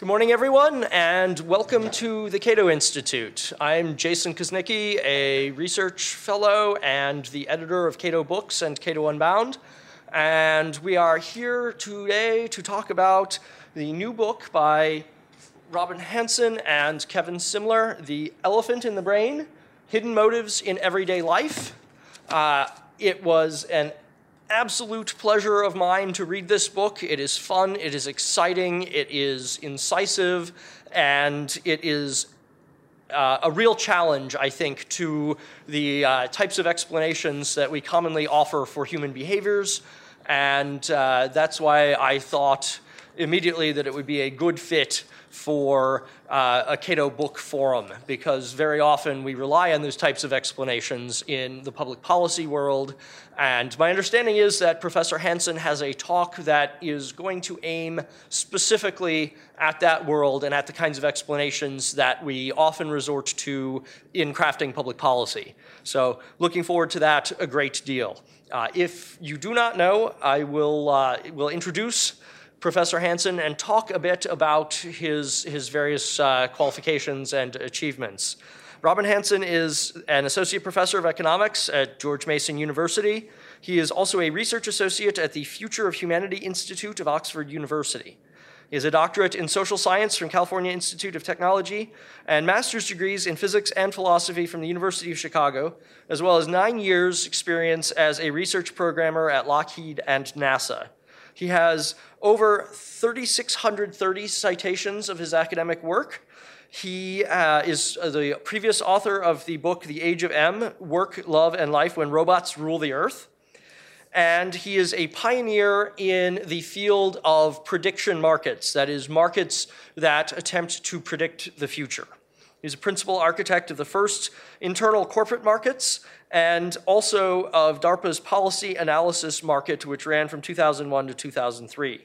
Good morning, everyone, and welcome to the Cato Institute. I'm Jason Kuznicki, a research fellow and the editor of Cato Books and Cato Unbound. And we are here today to talk about the new book by Robin Hanson and Kevin Simler, The Elephant in the Brain Hidden Motives in Everyday Life. Uh, it was an absolute pleasure of mine to read this book. It is fun, it is exciting, it is incisive, and it is uh, a real challenge, I think, to the uh, types of explanations that we commonly offer for human behaviors. And uh, that's why I thought immediately that it would be a good fit for uh, a Cato book forum because very often we rely on those types of explanations in the public policy world. And my understanding is that Professor Hanson has a talk that is going to aim specifically at that world and at the kinds of explanations that we often resort to in crafting public policy. So, looking forward to that a great deal. Uh, if you do not know, I will, uh, will introduce Professor Hanson and talk a bit about his, his various uh, qualifications and achievements. Robin Hanson is an associate professor of economics at George Mason University. He is also a research associate at the Future of Humanity Institute of Oxford University. He has a doctorate in social science from California Institute of Technology and master's degrees in physics and philosophy from the University of Chicago, as well as nine years' experience as a research programmer at Lockheed and NASA. He has over 3,630 citations of his academic work. He uh, is uh, the previous author of the book The Age of M Work, Love, and Life When Robots Rule the Earth. And he is a pioneer in the field of prediction markets, that is, markets that attempt to predict the future. He's a principal architect of the first internal corporate markets and also of DARPA's policy analysis market, which ran from 2001 to 2003.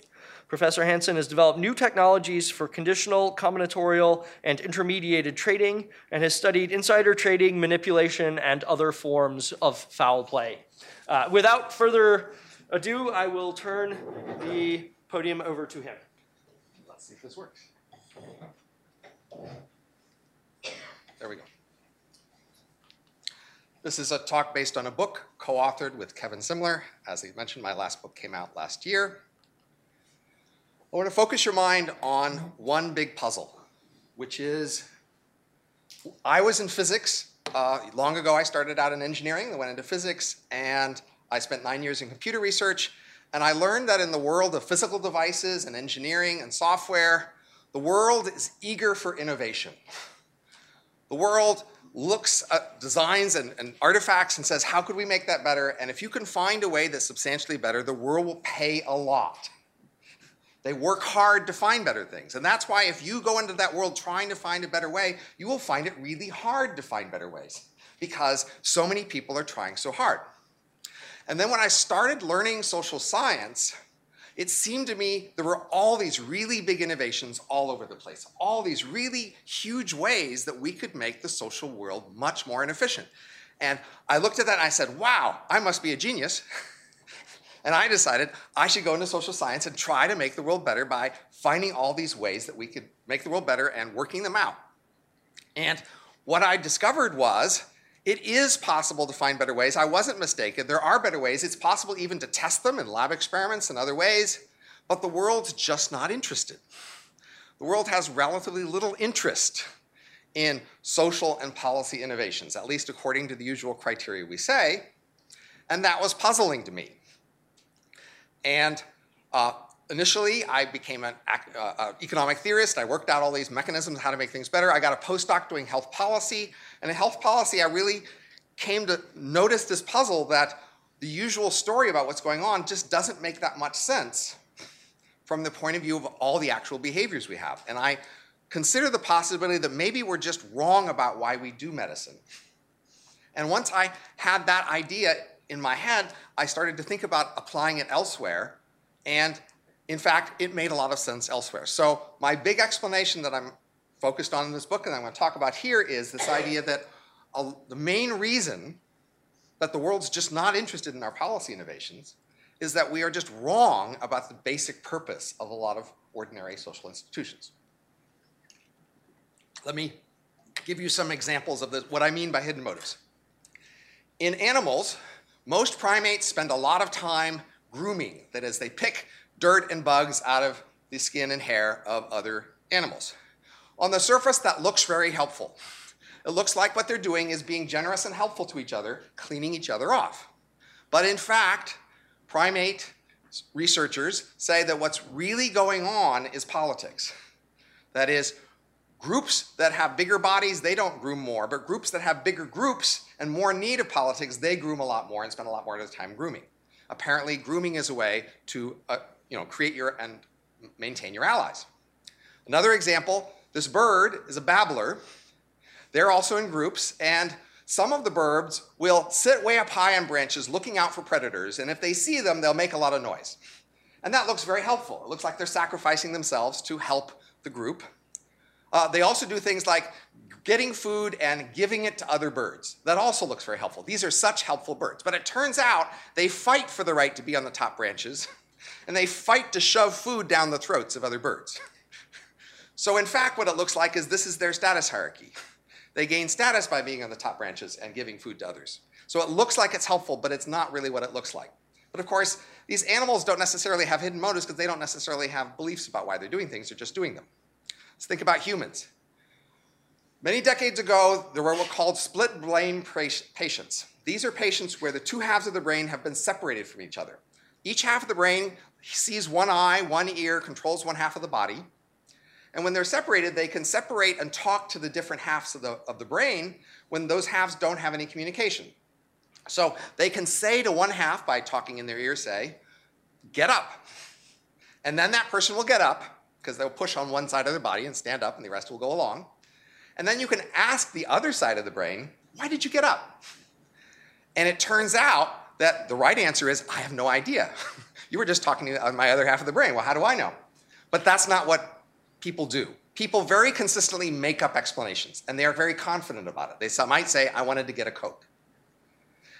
Professor Hanson has developed new technologies for conditional, combinatorial, and intermediated trading, and has studied insider trading, manipulation, and other forms of foul play. Uh, without further ado, I will turn the podium over to him. Let's see if this works. There we go. This is a talk based on a book co-authored with Kevin Simler. As he mentioned, my last book came out last year. I want to focus your mind on one big puzzle, which is I was in physics. Uh, long ago, I started out in engineering, then went into physics, and I spent nine years in computer research. And I learned that in the world of physical devices and engineering and software, the world is eager for innovation. The world looks at designs and, and, artifacts and says, how could we make that better? And if you can find a way that's substantially better, the world will pay a lot. They work hard to find better things. And that's why if you go into that world trying to find a better way, you will find it really hard to find better ways because so many people are trying so hard. And then when I started learning social science, it seemed to me there were all these really big innovations all over the place, all these really huge ways that we could make the social world much more inefficient. And I looked at that and I said, wow, I must be a genius. and I decided I should go into social science and try to make the world better by finding all these ways that we could make the world better and working them out. And what I discovered was it is possible to find better ways. I wasn't mistaken. There are better ways. It's possible even to test them in lab experiments and other ways, but the world's just not interested. The world has relatively little interest in social and policy innovations, at least according to the usual criteria we say, and that was puzzling to me. And uh, initially, I became an uh, uh, economic theorist. I worked out all these mechanisms, how to make things better. I got a postdoc doing health policy. And in health policy, I really came to notice this puzzle that the usual story about what's going on just doesn't make that much sense from the point of view of all the actual behaviors we have. And I consider the possibility that maybe we're just wrong about why we do medicine. And once I had that idea in my head, I started to think about applying it elsewhere. And in fact, it made a lot of sense elsewhere. So my big explanation that I'm focused on in this book and I'm going to talk about here is this idea that uh, the main reason that the world's just not interested in our policy innovations is that we are just wrong about the basic purpose of a lot of ordinary social institutions. Let me give you some examples of this, what I mean by hidden motives. In animals, most primates spend a lot of time grooming. That is, they pick dirt and bugs out of the skin and hair of other animals. On the surface, that looks very helpful. It looks like what they're doing is being generous and helpful to each other, cleaning each other off. But in fact, primate researchers say that what's really going on is politics. That is, groups that have bigger bodies, they don't groom more, but groups that have bigger groups and more need of politics, they groom a lot more and spend a lot more of their time grooming. Apparently, grooming is a way to uh, you know, create your and maintain your allies. Another example, this bird is a babbler. They're also in groups, and some of the birds will sit way up high on branches looking out for predators, and if they see them, they'll make a lot of noise. And that looks very helpful. It looks like they're sacrificing themselves to help the group. Uh, they also do things like getting food and giving it to other birds. That also looks very helpful. These are such helpful birds. But it turns out they fight for the right to be on the top branches, and they fight to shove food down the throats of other birds. So, in fact, what it looks like is this is their status hierarchy. They gain status by being on the top branches and giving food to others. So, it looks like it's helpful, but it's not really what it looks like. But of course, these animals don't necessarily have hidden motives because they don't necessarily have beliefs about why they're doing things, they're just doing them. Let's think about humans. Many decades ago, there were what called split brain patients. These are patients where the two halves of the brain have been separated from each other. Each half of the brain sees one eye, one ear, controls one half of the body. And when they're separated, they can separate and talk to the different halves of the, of the brain when those halves don't have any communication. So they can say to one half by talking in their ear, say, get up. And then that person will get up because they'll push on one side of their body and stand up, and the rest will go along. And then you can ask the other side of the brain, why did you get up? And it turns out that the right answer is, I have no idea. you were just talking to my other half of the brain. Well, how do I know? But that's not what people do. People very consistently make up explanations, and they are very confident about it. They might say, I wanted to get a Coke.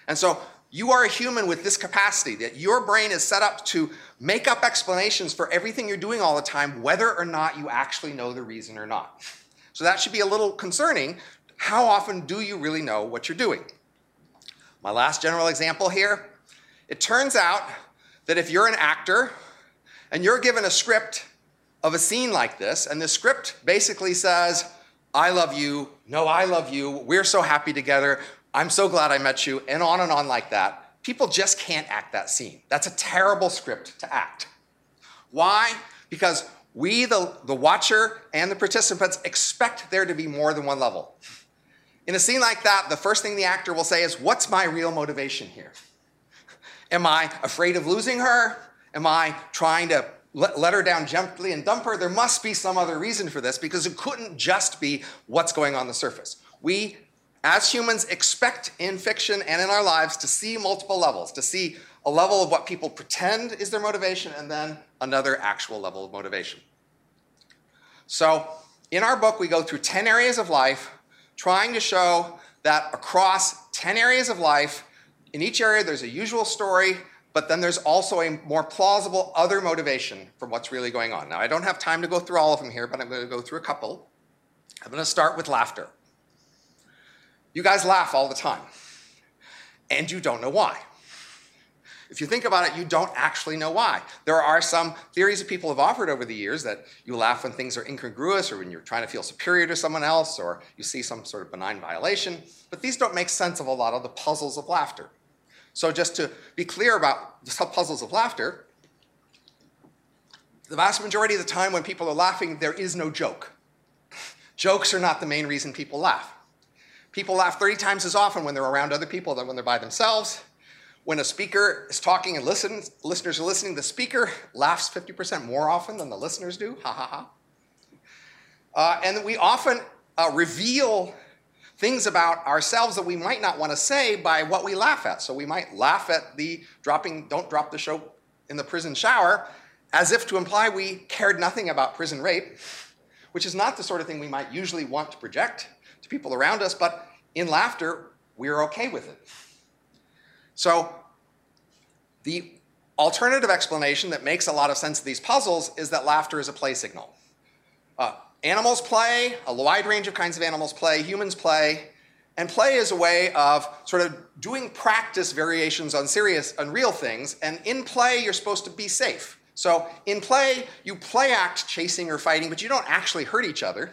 And so you are a human with this capacity that your brain is set up to make up explanations for everything you're doing all the time, whether or not you actually know the reason or not. So that should be a little concerning. How often do you really know what you're doing? My last general example here it turns out that if you're an actor and you're given a script of a scene like this, and the script basically says, I love you, no, I love you, we're so happy together, I'm so glad I met you, and on and on like that, people just can't act that scene. That's a terrible script to act. Why? Because we, the, the watcher and the participants, expect there to be more than one level. In a scene like that, the first thing the actor will say is, What's my real motivation here? Am I afraid of losing her? Am I trying to let, let, her down gently and dump her? There must be some other reason for this because it couldn't just be what's going on the surface. We, as humans, expect in fiction and in our lives to see multiple levels, to see a level of what people pretend is their motivation, and then another actual level of motivation. So, in our book, we go through 10 areas of life, trying to show that across 10 areas of life, in each area there's a usual story, but then there's also a more plausible other motivation for what's really going on. Now, I don't have time to go through all of them here, but I'm going to go through a couple. I'm going to start with laughter. You guys laugh all the time, and you don't know why. If you think about it, you don't actually know why. There are some theories that people have offered over the years that you laugh when things are incongruous or when you're trying to feel superior to someone else or you see some sort of benign violation, but these don't make sense of a lot of the puzzles of laughter. So, just to be clear about the puzzles of laughter, the vast majority of the time when people are laughing, there is no joke. Jokes are not the main reason people laugh. People laugh 30 times as often when they're around other people than when they're by themselves. When a speaker is talking and listens, listeners are listening, the speaker laughs 50% more often than the listeners do. Ha ha ha. Uh, and we often uh, reveal things about ourselves that we might not want to say by what we laugh at. So we might laugh at the dropping, don't drop the show in the prison shower, as if to imply we cared nothing about prison rape, which is not the sort of thing we might usually want to project to people around us, but in laughter, we're okay with it. So the alternative explanation that makes a lot of sense of these puzzles is that laughter is a play signal. Uh, animals play, a wide range of kinds of animals play, humans play, and play is a way of sort of doing practice variations on serious, on real things. And in play, you're supposed to be safe. So in play, you play act chasing or fighting, but you don't actually hurt each other.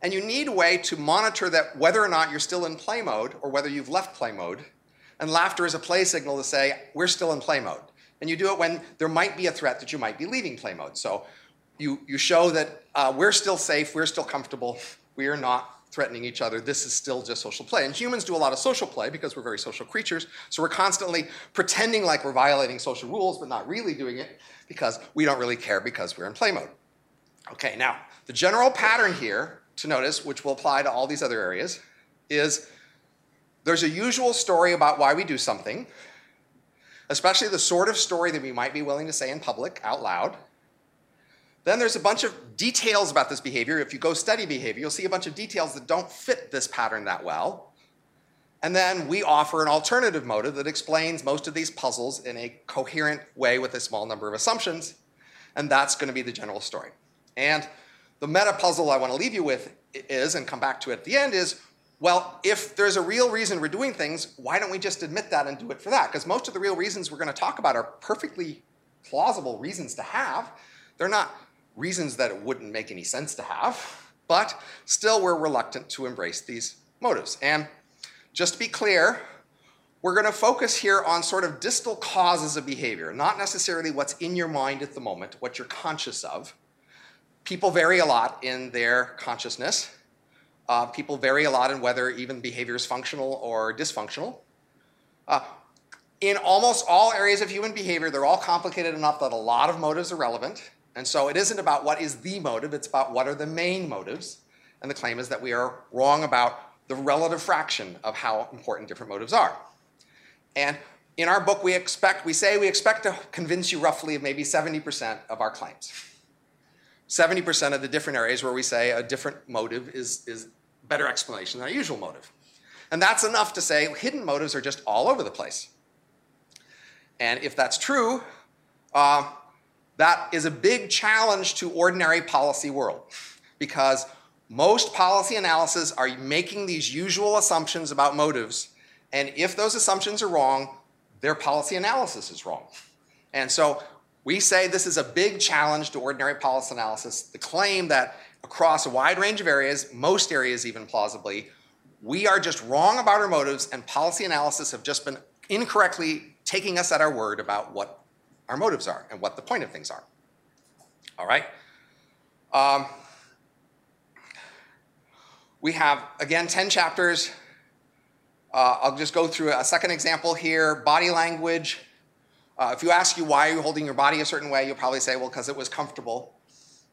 And you need a way to monitor that whether or not you're still in play mode or whether you've left play mode. And laughter is a play signal to say, we're still in play mode. And you do it when there might be a threat that you might be leaving play mode. So you, you show that uh, we're still safe, we're still comfortable, we are not threatening each other. This is still just social play. And humans do a lot of social play because we're very social creatures. So we're constantly pretending like we're violating social rules, but not really doing it because we don't really care because we're in play mode. Okay, now the general pattern here to notice, which will apply to all these other areas, is there's a usual story about why we do something, especially the sort of story that we might be willing to say in public out loud. Then there's a bunch of details about this behavior. If you go study behavior, you'll see a bunch of details that don't fit this pattern that well. And then we offer an alternative motive that explains most of these puzzles in a coherent way with a small number of assumptions. And that's going to be the general story. And the meta puzzle I want to leave you with is, and come back to it at the end, is well, if there's a real reason we're doing things, why don't we just admit that and do it for that? Because most of the real reasons we're going to talk about are perfectly plausible reasons to have. They're not reasons that it wouldn't make any sense to have, but still we're reluctant to embrace these motives. And just to be clear, we're going to focus here on sort of distal causes of behavior, not necessarily what's in your mind at the moment, what you're conscious of. People vary a lot in their consciousness. Uh, people vary a lot in whether even behavior is functional or dysfunctional. Uh, in almost all areas of human behavior, they're all complicated enough that a lot of motives are relevant. And so it isn't about what is the motive, it's about what are the main motives. And the claim is that we are wrong about the relative fraction of how important different motives are. And in our book, we expect, we say we expect to convince you roughly of maybe 70% of our claims. 70% of the different areas where we say a different motive is, is better explanation than our usual motive. And that's enough to say hidden motives are just all over the place. And if that's true, uh, that is a big challenge to ordinary policy world because most policy analyses are making these usual assumptions about motives, and if those assumptions are wrong, their policy analysis is wrong. And so we say this is a big challenge to ordinary policy analysis. The claim that across a wide range of areas, most areas even plausibly, we are just wrong about our motives, and policy analysis have just been incorrectly taking us at our word about what our motives are and what the point of things are. All right? Um, we have, again, 10 chapters. Uh, I'll just go through a second example here body language. Uh, if you ask you why you're you holding your body a certain way, you'll probably say, well, because it was comfortable.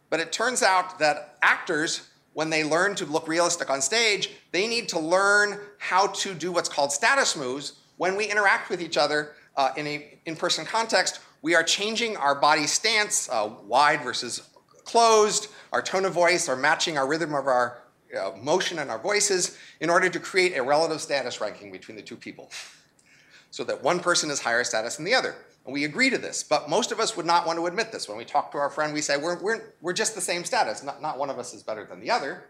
But it turns out that actors, when they learn to look realistic on stage, they need to learn how to do what's called status moves when we interact with each other uh, in an in person context we are changing our body stance, uh, wide versus closed, our tone of voice, or matching our rhythm of our uh, motion and our voices in order to create a relative status ranking between the two people so that one person is higher status than the other. And we agree to this, but most of us would not want to admit this. When we talk to our friend, we say, we're, we're, we're just the same status, not, not one of us is better than the other.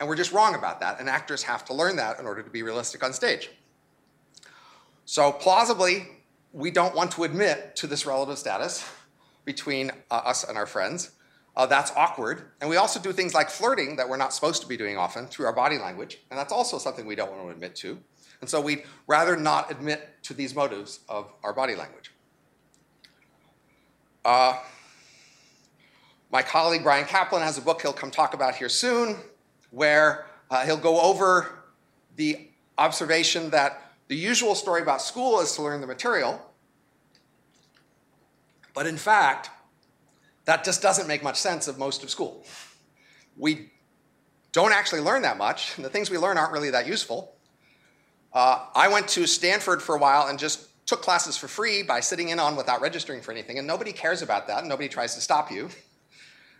And we're just wrong about that. And actors have to learn that in order to be realistic on stage. So plausibly, we don't want to admit to this relative status between uh, us and our friends. Uh, that's awkward. And we also do things like flirting that we're not supposed to be doing often through our body language. And that's also something we don't want to admit to. And so we'd rather not admit to these motives of our body language. Uh, my colleague Bryan Caplan has a book he'll come talk about here soon where uh, he'll go over the observation that the usual story about school is to learn the material. But in fact, that just doesn't make much sense of most of school. We don't actually learn that much, and the things we learn aren't really that useful. Uh, I went to Stanford for a while and just took classes for free by sitting in on without registering for anything, and nobody cares about that, and nobody tries to stop you.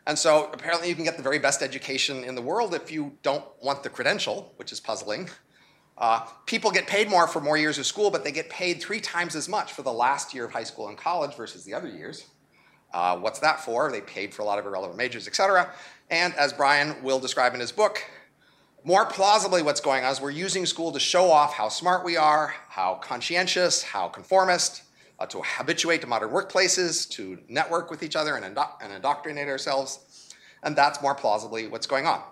And so apparently you can get the very best education in the world if you don't want the credential, which is puzzling. Uh, people get paid more for more years of school, but they get paid three times as much for the last year of high school and college versus the other years. Uh, what's that for? They paid for a lot of irrelevant majors, et cetera. And as Bryan will describe in his book, more plausibly what's going on is we're using school to show off how smart we are, how conscientious, how conformist, uh, to habituate to modern workplaces, to network with each other and, indo and indoctrinate ourselves. And that's more plausibly what's going on.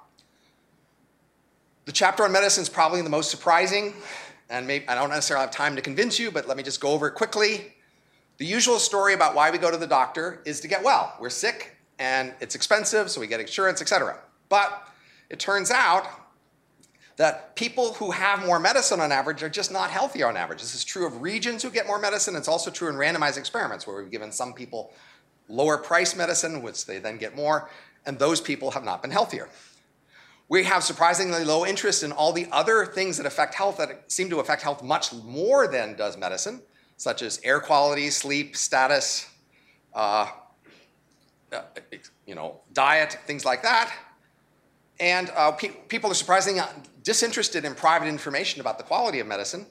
The chapter on medicine is probably the most surprising, and maybe, I don't necessarily have time to convince you, but let me just go over it quickly. The usual story about why we go to the doctor is to get well. We're sick, and it's expensive, so we get insurance, etc. But it turns out that people who have more medicine on average are just not healthier on average. This is true of regions who get more medicine. It's also true in randomized experiments where we've given some people lower price medicine, which they then get more, and those people have not been healthier. We have surprisingly low interest in all the other things that affect health that seem to affect health much more than does medicine, such as air quality, sleep, status, uh, uh you know, diet, things like that. And uh, pe people are surprisingly disinterested in private information about the quality of medicine.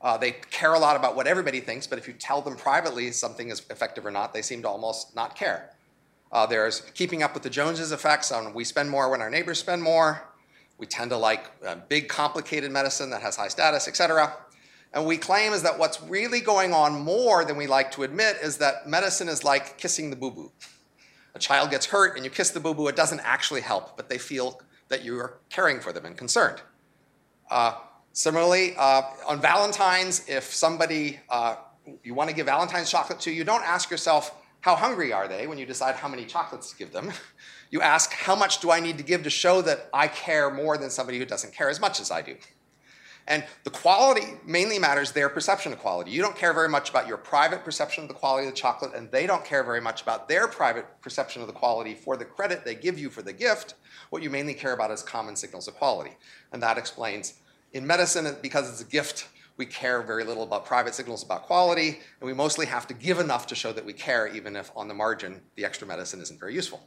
Uh, they care a lot about what everybody thinks, but if you tell them privately something is effective or not, they seem to almost not care. Uh, there's keeping up with the Joneses effects on we spend more when our neighbors spend more. We tend to like uh, big, complicated medicine that has high status, et cetera. And we claim is that what's really going on more than we like to admit is that medicine is like kissing the boo-boo. A child gets hurt and you kiss the boo-boo, it doesn't actually help, but they feel that you are caring for them and concerned. Uh, similarly, uh, on Valentine's, if somebody uh, you want to give Valentine's chocolate to, you don't ask yourself, how hungry are they when you decide how many chocolates to give them? You ask, how much do I need to give to show that I care more than somebody who doesn't care as much as I do? And the quality mainly matters their perception of quality. You don't care very much about your private perception of the quality of the chocolate, and they don't care very much about their private perception of the quality for the credit they give you for the gift. What you mainly care about is common signals of quality. And that explains, in medicine, because it's a gift, we care very little about private signals about quality, and we mostly have to give enough to show that we care, even if on the margin the extra medicine isn't very useful.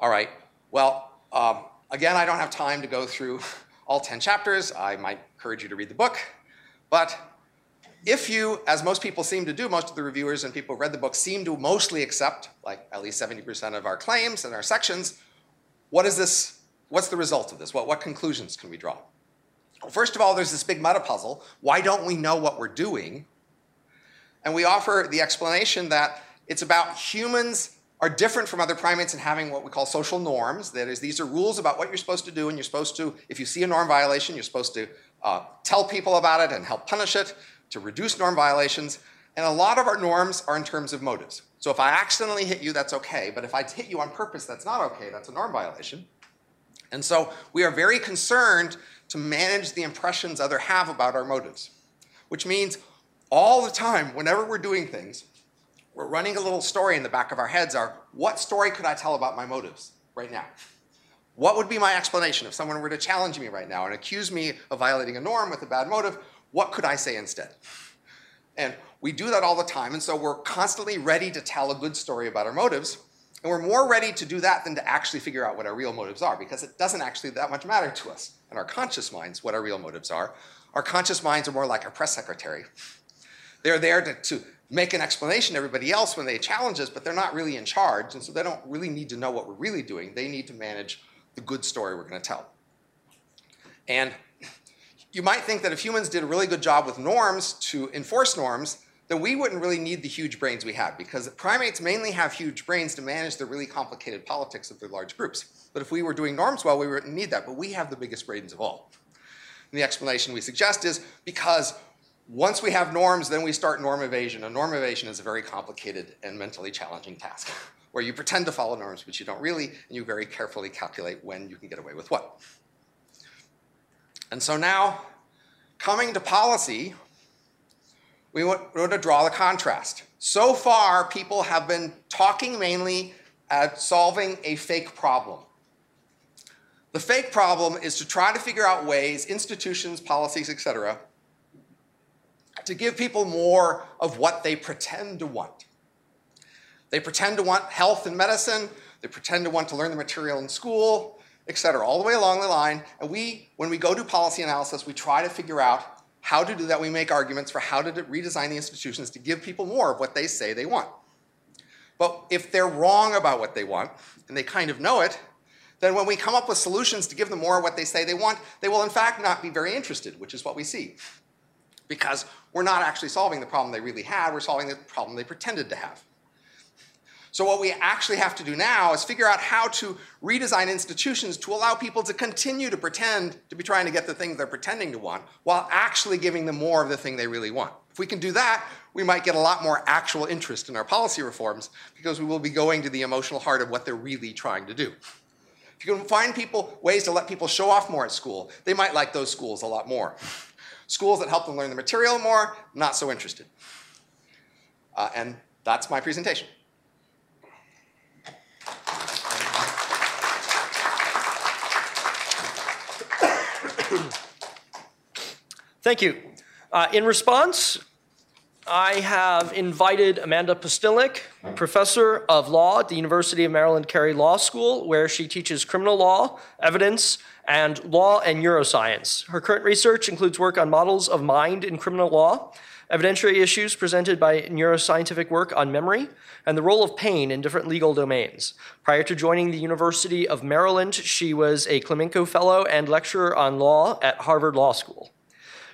All right, well, um, again, I don't have time to go through all 10 chapters. I might encourage you to read the book. But if you, as most people seem to do, most of the reviewers and people who read the book seem to mostly accept, like at least 70% of our claims and our sections, what is this, what's the result of this? What, what conclusions can we draw? First of all, there's this big meta puzzle. Why don't we know what we're doing? And we offer the explanation that it's about humans are different from other primates in having what we call social norms. That is, these are rules about what you're supposed to do, and you're supposed to, if you see a norm violation, you're supposed to uh, tell people about it and help punish it to reduce norm violations. And a lot of our norms are in terms of motives. So if I accidentally hit you, that's okay. But if I hit you on purpose, that's not okay. That's a norm violation. And so we are very concerned to manage the impressions others have about our motives, which means all the time, whenever we're doing things, we're running a little story in the back of our heads are, what story could I tell about my motives right now? What would be my explanation if someone were to challenge me right now and accuse me of violating a norm with a bad motive? What could I say instead? And we do that all the time, and so we're constantly ready to tell a good story about our motives, and we're more ready to do that than to actually figure out what our real motives are, because it doesn't actually that much matter to us in our conscious minds what our real motives are. Our conscious minds are more like our press secretary. They're there to, to make an explanation to everybody else when they challenge us, but they're not really in charge, and so they don't really need to know what we're really doing. They need to manage the good story we're going to tell. And you might think that if humans did a really good job with norms to enforce norms, then we wouldn't really need the huge brains we have, because primates mainly have huge brains to manage the really complicated politics of their large groups. But if we were doing norms well, we wouldn't need that, but we have the biggest brains of all. And the explanation we suggest is because once we have norms, then we start norm evasion. And norm evasion is a very complicated and mentally challenging task, where you pretend to follow norms, but you don't really, and you very carefully calculate when you can get away with what. And so now, coming to policy, we want to draw the contrast. So far, people have been talking mainly at solving a fake problem. The fake problem is to try to figure out ways, institutions, policies, etc., to give people more of what they pretend to want. They pretend to want health and medicine, they pretend to want to learn the material in school, etc., all the way along the line. And we, when we go do policy analysis, we try to figure out how to do that. We make arguments for how to redesign the institutions to give people more of what they say they want. But if they're wrong about what they want, and they kind of know it, then when we come up with solutions to give them more of what they say they want, they will in fact not be very interested, which is what we see. Because we're not actually solving the problem they really had, we're solving the problem they pretended to have. So what we actually have to do now is figure out how to redesign institutions to allow people to continue to pretend to be trying to get the things they're pretending to want while actually giving them more of the thing they really want. If we can do that, we might get a lot more actual interest in our policy reforms because we will be going to the emotional heart of what they're really trying to do. If you can find people ways to let people show off more at school, they might like those schools a lot more. Schools that help them learn the material more, not so interested. Uh, and that's my presentation. Thank you. Uh, in response, I have invited Amanda Pustilnik, professor of law at the University of Maryland Carey Law School, where she teaches criminal law, evidence, and law and neuroscience. Her current research includes work on models of mind in criminal law, evidentiary issues presented by neuroscientific work on memory, and the role of pain in different legal domains. Prior to joining the University of Maryland, she was a Climenko Fellow and lecturer on law at Harvard Law School.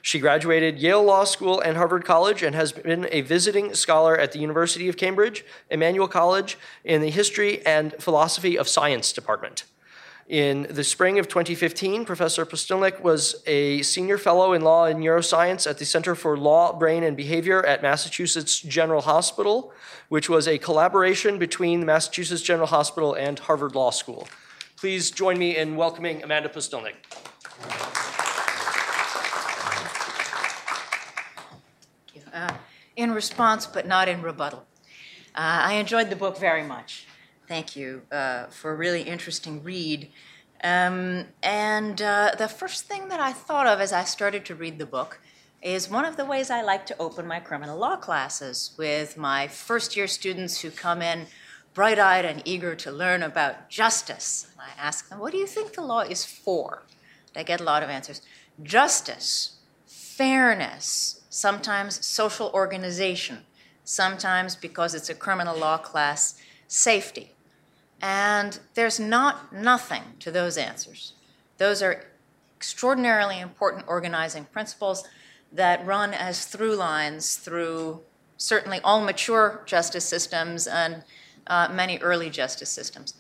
She graduated Yale Law School and Harvard College and has been a visiting scholar at the University of Cambridge, Emmanuel College, in the History and Philosophy of Science department. In the spring of 2015, Professor Pustilnik was a senior fellow in law and neuroscience at the Center for Law, Brain, and Behavior at Massachusetts General Hospital, which was a collaboration between the Massachusetts General Hospital and Harvard Law School. Please join me in welcoming Amanda Pustilnik. uh, in response, but not in rebuttal. Uh, I enjoyed the book very much. Thank you uh, for a really interesting read. Um, and uh, the first thing that I thought of as I started to read the book is one of the ways I like to open my criminal law classes with my first year students who come in bright eyed and eager to learn about justice. I ask them, What do you think the law is for? I get a lot of answers. Justice, fairness, sometimes social organization, sometimes because it's a criminal law class, safety. And there's not nothing to those answers. Those are extraordinarily important organizing principles that run as through lines through certainly all mature justice systems and uh, many early justice systems.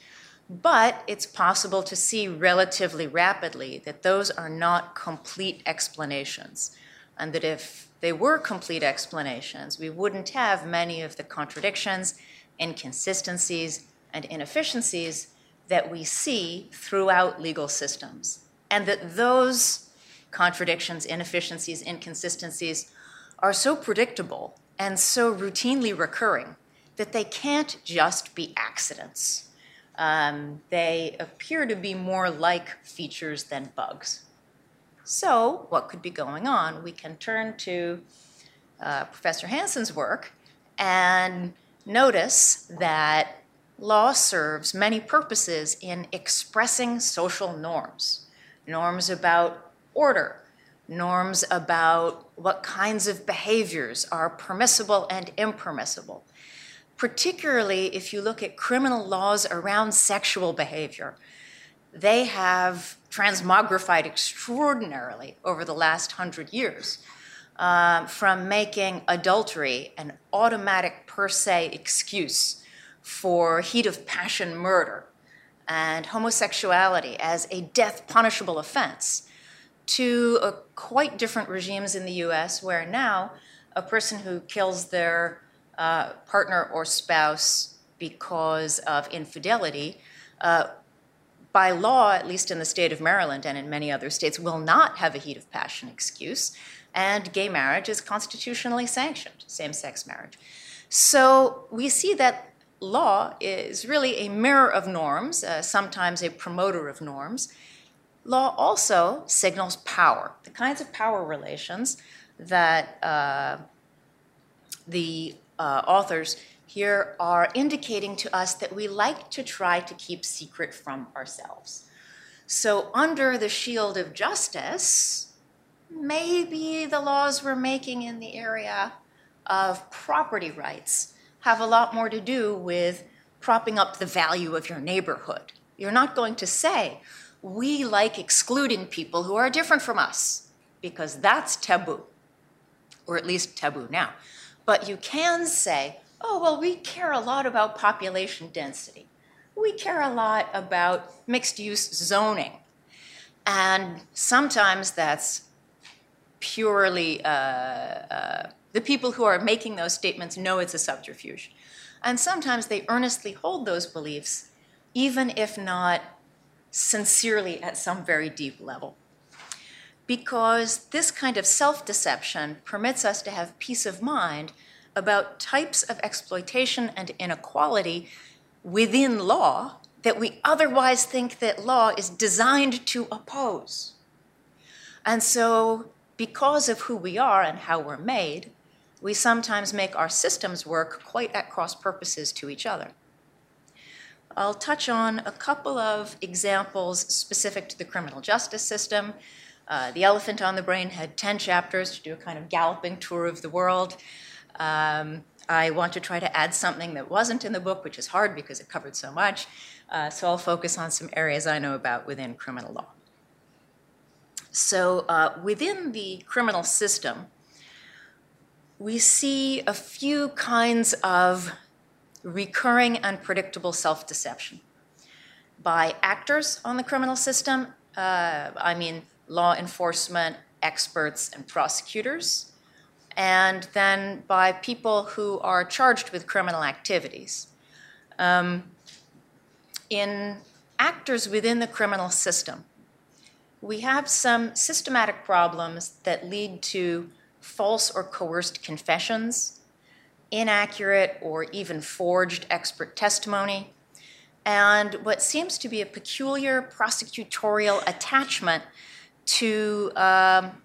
But it's possible to see relatively rapidly that those are not complete explanations, and that if they were complete explanations, we wouldn't have many of the contradictions, inconsistencies, and inefficiencies that we see throughout legal systems. And that those contradictions, inefficiencies, inconsistencies are so predictable and so routinely recurring that they can't just be accidents. Um, they appear to be more like features than bugs. So, what could be going on? We can turn to uh, Professor Hanson's work and notice that law serves many purposes in expressing social norms norms about order, norms about what kinds of behaviors are permissible and impermissible. Particularly if you look at criminal laws around sexual behavior, they have transmogrified extraordinarily over the last hundred years. Um, from making adultery an automatic per se excuse for heat of passion murder and homosexuality as a death punishable offense to uh, quite different regimes in the US where now a person who kills their uh, partner or spouse because of infidelity uh, by law, at least in the state of Maryland and in many other states, will not have a heat of passion excuse, and gay marriage is constitutionally sanctioned, same sex marriage. So we see that law is really a mirror of norms, uh, sometimes a promoter of norms. Law also signals power, the kinds of power relations that uh, the uh, authors here are indicating to us that we like to try to keep secret from ourselves. So, under the shield of justice, maybe the laws we're making in the area of property rights have a lot more to do with propping up the value of your neighborhood. You're not going to say, we like excluding people who are different from us, because that's taboo, or at least taboo now. But you can say, oh, well, we care a lot about population density. We care a lot about mixed use zoning. And sometimes that's purely, uh, uh, the people who are making those statements know it's a subterfuge. And sometimes they earnestly hold those beliefs, even if not sincerely at some very deep level. Because this kind of self deception permits us to have peace of mind about types of exploitation and inequality within law that we otherwise think that law is designed to oppose. And so, because of who we are and how we're made, we sometimes make our systems work quite at cross purposes to each other. I'll touch on a couple of examples specific to the criminal justice system. Uh, the Elephant on the Brain had 10 chapters to do a kind of galloping tour of the world. Um, I want to try to add something that wasn't in the book, which is hard because it covered so much. Uh, so I'll focus on some areas I know about within criminal law. So, uh, within the criminal system, we see a few kinds of recurring and predictable self deception by actors on the criminal system. Uh, I mean, law enforcement, experts, and prosecutors and then by people who are charged with criminal activities. Um, in actors within the criminal system, we have some systematic problems that lead to false or coerced confessions, inaccurate or even forged expert testimony, and what seems to be a peculiar prosecutorial attachment to um,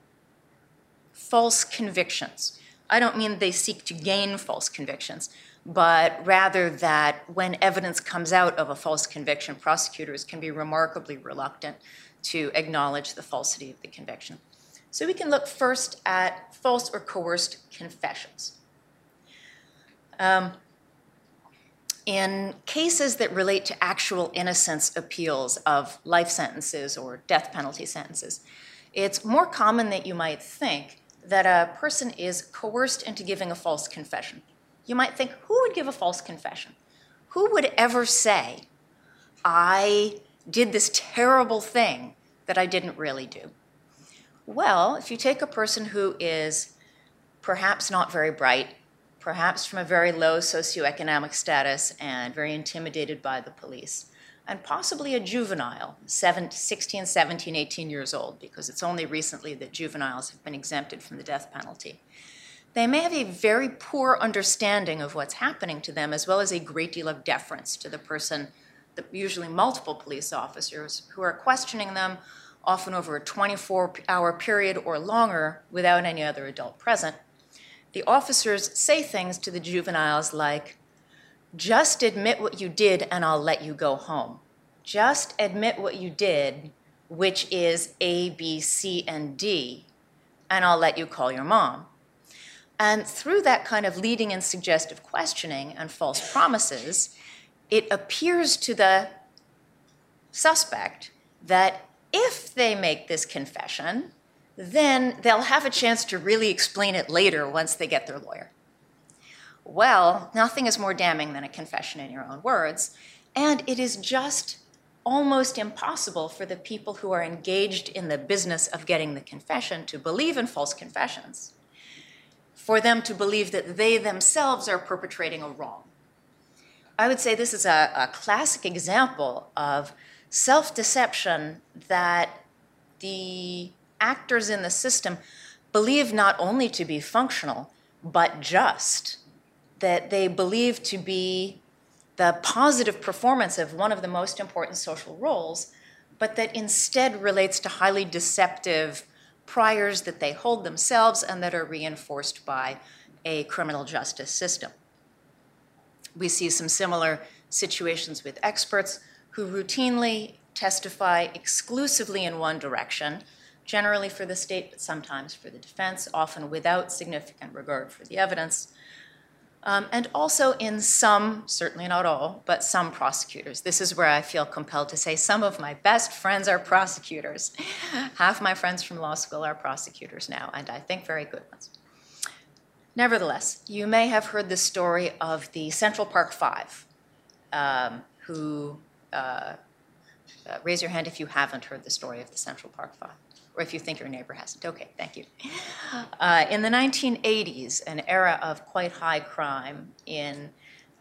false convictions. I don't mean they seek to gain false convictions, but rather that when evidence comes out of a false conviction, prosecutors can be remarkably reluctant to acknowledge the falsity of the conviction. So we can look first at false or coerced confessions. Um, in cases that relate to actual innocence appeals of life sentences or death penalty sentences, it's more common that you might think that a person is coerced into giving a false confession. You might think, who would give a false confession? Who would ever say, I did this terrible thing that I didn't really do? Well, if you take a person who is perhaps not very bright, perhaps from a very low socioeconomic status and very intimidated by the police, and possibly a juvenile, 16, 17, 18 years old, because it's only recently that juveniles have been exempted from the death penalty. They may have a very poor understanding of what's happening to them, as well as a great deal of deference to the person, the, usually multiple police officers, who are questioning them often over a 24 hour period or longer without any other adult present. The officers say things to the juveniles like, just admit what you did and I'll let you go home. Just admit what you did, which is A, B, C, and D, and I'll let you call your mom. And through that kind of leading and suggestive questioning and false promises, it appears to the suspect that if they make this confession, then they'll have a chance to really explain it later once they get their lawyer. Well, nothing is more damning than a confession in your own words, and it is just almost impossible for the people who are engaged in the business of getting the confession to believe in false confessions, for them to believe that they themselves are perpetrating a wrong. I would say this is a, a classic example of self deception that the actors in the system believe not only to be functional, but just that they believe to be the positive performance of one of the most important social roles, but that instead relates to highly deceptive priors that they hold themselves and that are reinforced by a criminal justice system. We see some similar situations with experts who routinely testify exclusively in one direction, generally for the state, but sometimes for the defense, often without significant regard for the evidence um, and also in some, certainly not all, but some prosecutors. This is where I feel compelled to say some of my best friends are prosecutors. Half my friends from law school are prosecutors now, and I think very good ones. Nevertheless, you may have heard the story of the Central Park Five, um, who, uh, uh, raise your hand if you haven't heard the story of the Central Park Five or if you think your neighbor hasn't. Okay, thank you. Uh, in the 1980s, an era of quite high crime in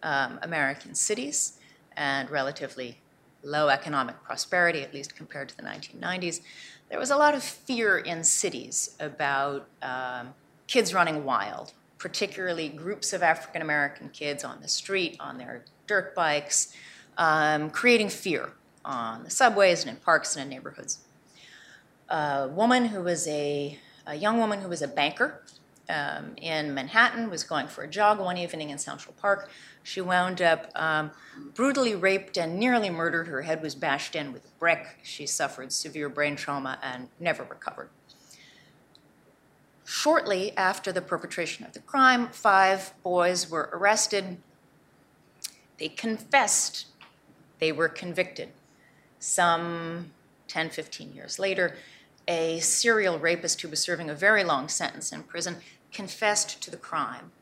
um, American cities and relatively low economic prosperity, at least compared to the 1990s, there was a lot of fear in cities about um, kids running wild, particularly groups of African American kids on the street, on their dirt bikes, um, creating fear on the subways and in parks and in neighborhoods a woman who was a, a young woman who was a banker um, in Manhattan, was going for a jog one evening in Central Park. She wound up um, brutally raped and nearly murdered. Her head was bashed in with a brick. She suffered severe brain trauma and never recovered. Shortly after the perpetration of the crime, five boys were arrested. They confessed. They were convicted. Some 10, 15 years later, a serial rapist who was serving a very long sentence in prison confessed to the crime.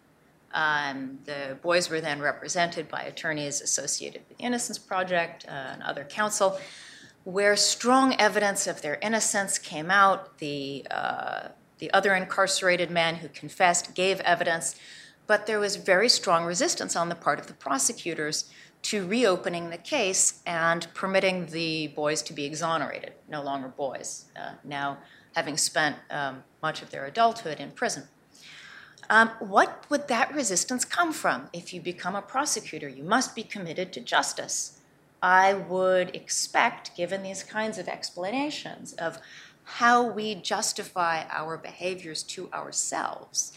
Um, the boys were then represented by attorneys associated with the Innocence Project uh, and other counsel, where strong evidence of their innocence came out. The, uh, the other incarcerated man who confessed gave evidence, but there was very strong resistance on the part of the prosecutors to reopening the case and permitting the boys to be exonerated, no longer boys, uh, now having spent um, much of their adulthood in prison. Um, what would that resistance come from? If you become a prosecutor, you must be committed to justice. I would expect, given these kinds of explanations of how we justify our behaviors to ourselves,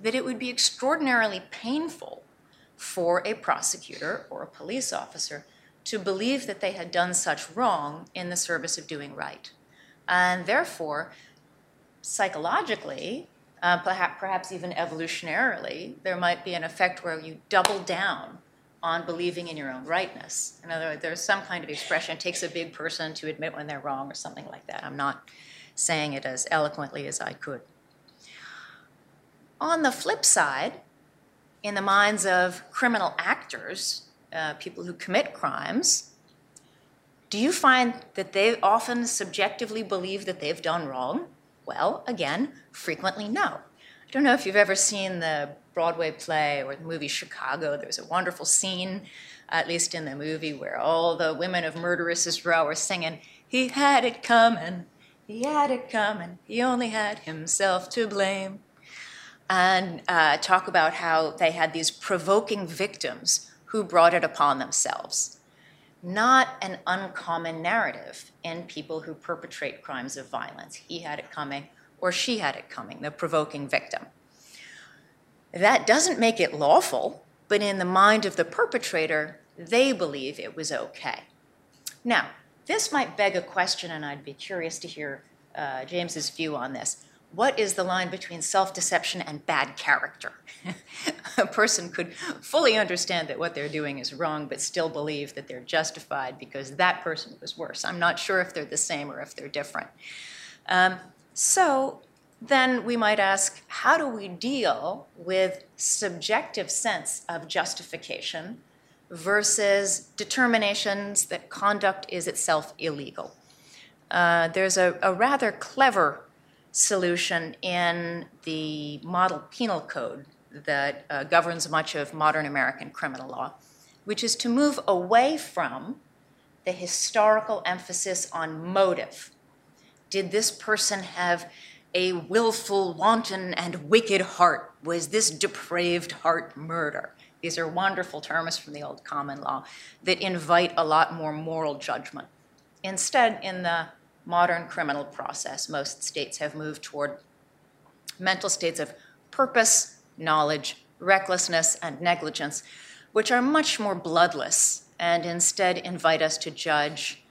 that it would be extraordinarily painful for a prosecutor or a police officer to believe that they had done such wrong in the service of doing right. And therefore, psychologically, uh, perhaps, perhaps even evolutionarily, there might be an effect where you double down on believing in your own rightness. In other words, there's some kind of expression, it takes a big person to admit when they're wrong or something like that. I'm not saying it as eloquently as I could. On the flip side, in the minds of criminal actors, uh, people who commit crimes, do you find that they often subjectively believe that they've done wrong? Well, again, frequently no. I don't know if you've ever seen the Broadway play or the movie Chicago. There's a wonderful scene, at least in the movie, where all the women of Murderess's Row are singing, He had it coming, he had it coming, he only had himself to blame and uh, talk about how they had these provoking victims who brought it upon themselves. Not an uncommon narrative in people who perpetrate crimes of violence. He had it coming, or she had it coming, the provoking victim. That doesn't make it lawful, but in the mind of the perpetrator, they believe it was okay. Now, this might beg a question, and I'd be curious to hear uh, James's view on this what is the line between self deception and bad character? a person could fully understand that what they're doing is wrong, but still believe that they're justified because that person was worse. I'm not sure if they're the same or if they're different. Um, so then we might ask how do we deal with subjective sense of justification versus determinations that conduct is itself illegal? Uh, there's a, a rather clever solution in the model penal code that uh, governs much of modern American criminal law, which is to move away from the historical emphasis on motive. Did this person have a willful, wanton, and wicked heart? Was this depraved heart murder? These are wonderful terms from the old common law that invite a lot more moral judgment. Instead, in the modern criminal process. Most states have moved toward mental states of purpose, knowledge, recklessness, and negligence, which are much more bloodless and instead invite us to judge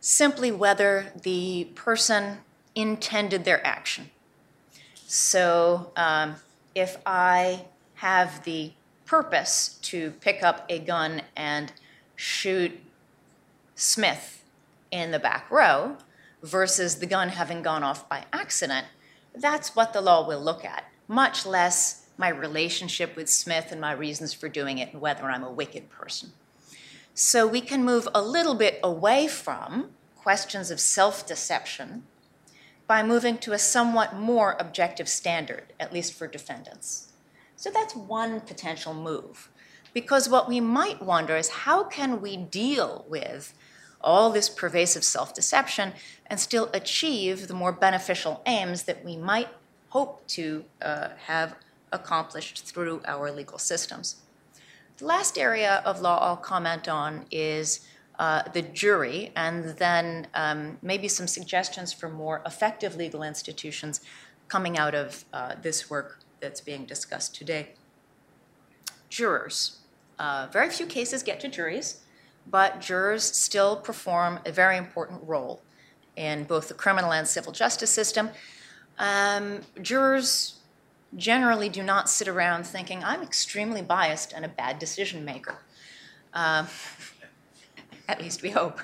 simply whether the person intended their action. So um, if I have the purpose to pick up a gun and shoot Smith in the back row versus the gun having gone off by accident, that's what the law will look at, much less my relationship with Smith and my reasons for doing it and whether I'm a wicked person. So we can move a little bit away from questions of self deception by moving to a somewhat more objective standard, at least for defendants. So that's one potential move. Because what we might wonder is how can we deal with all this pervasive self deception and still achieve the more beneficial aims that we might hope to uh, have accomplished through our legal systems. The last area of law I'll comment on is uh, the jury, and then um, maybe some suggestions for more effective legal institutions coming out of uh, this work that's being discussed today. Jurors. Uh, very few cases get to juries, but jurors still perform a very important role in both the criminal and civil justice system. Um, jurors generally do not sit around thinking, I'm extremely biased and a bad decision maker. Uh, at least we hope.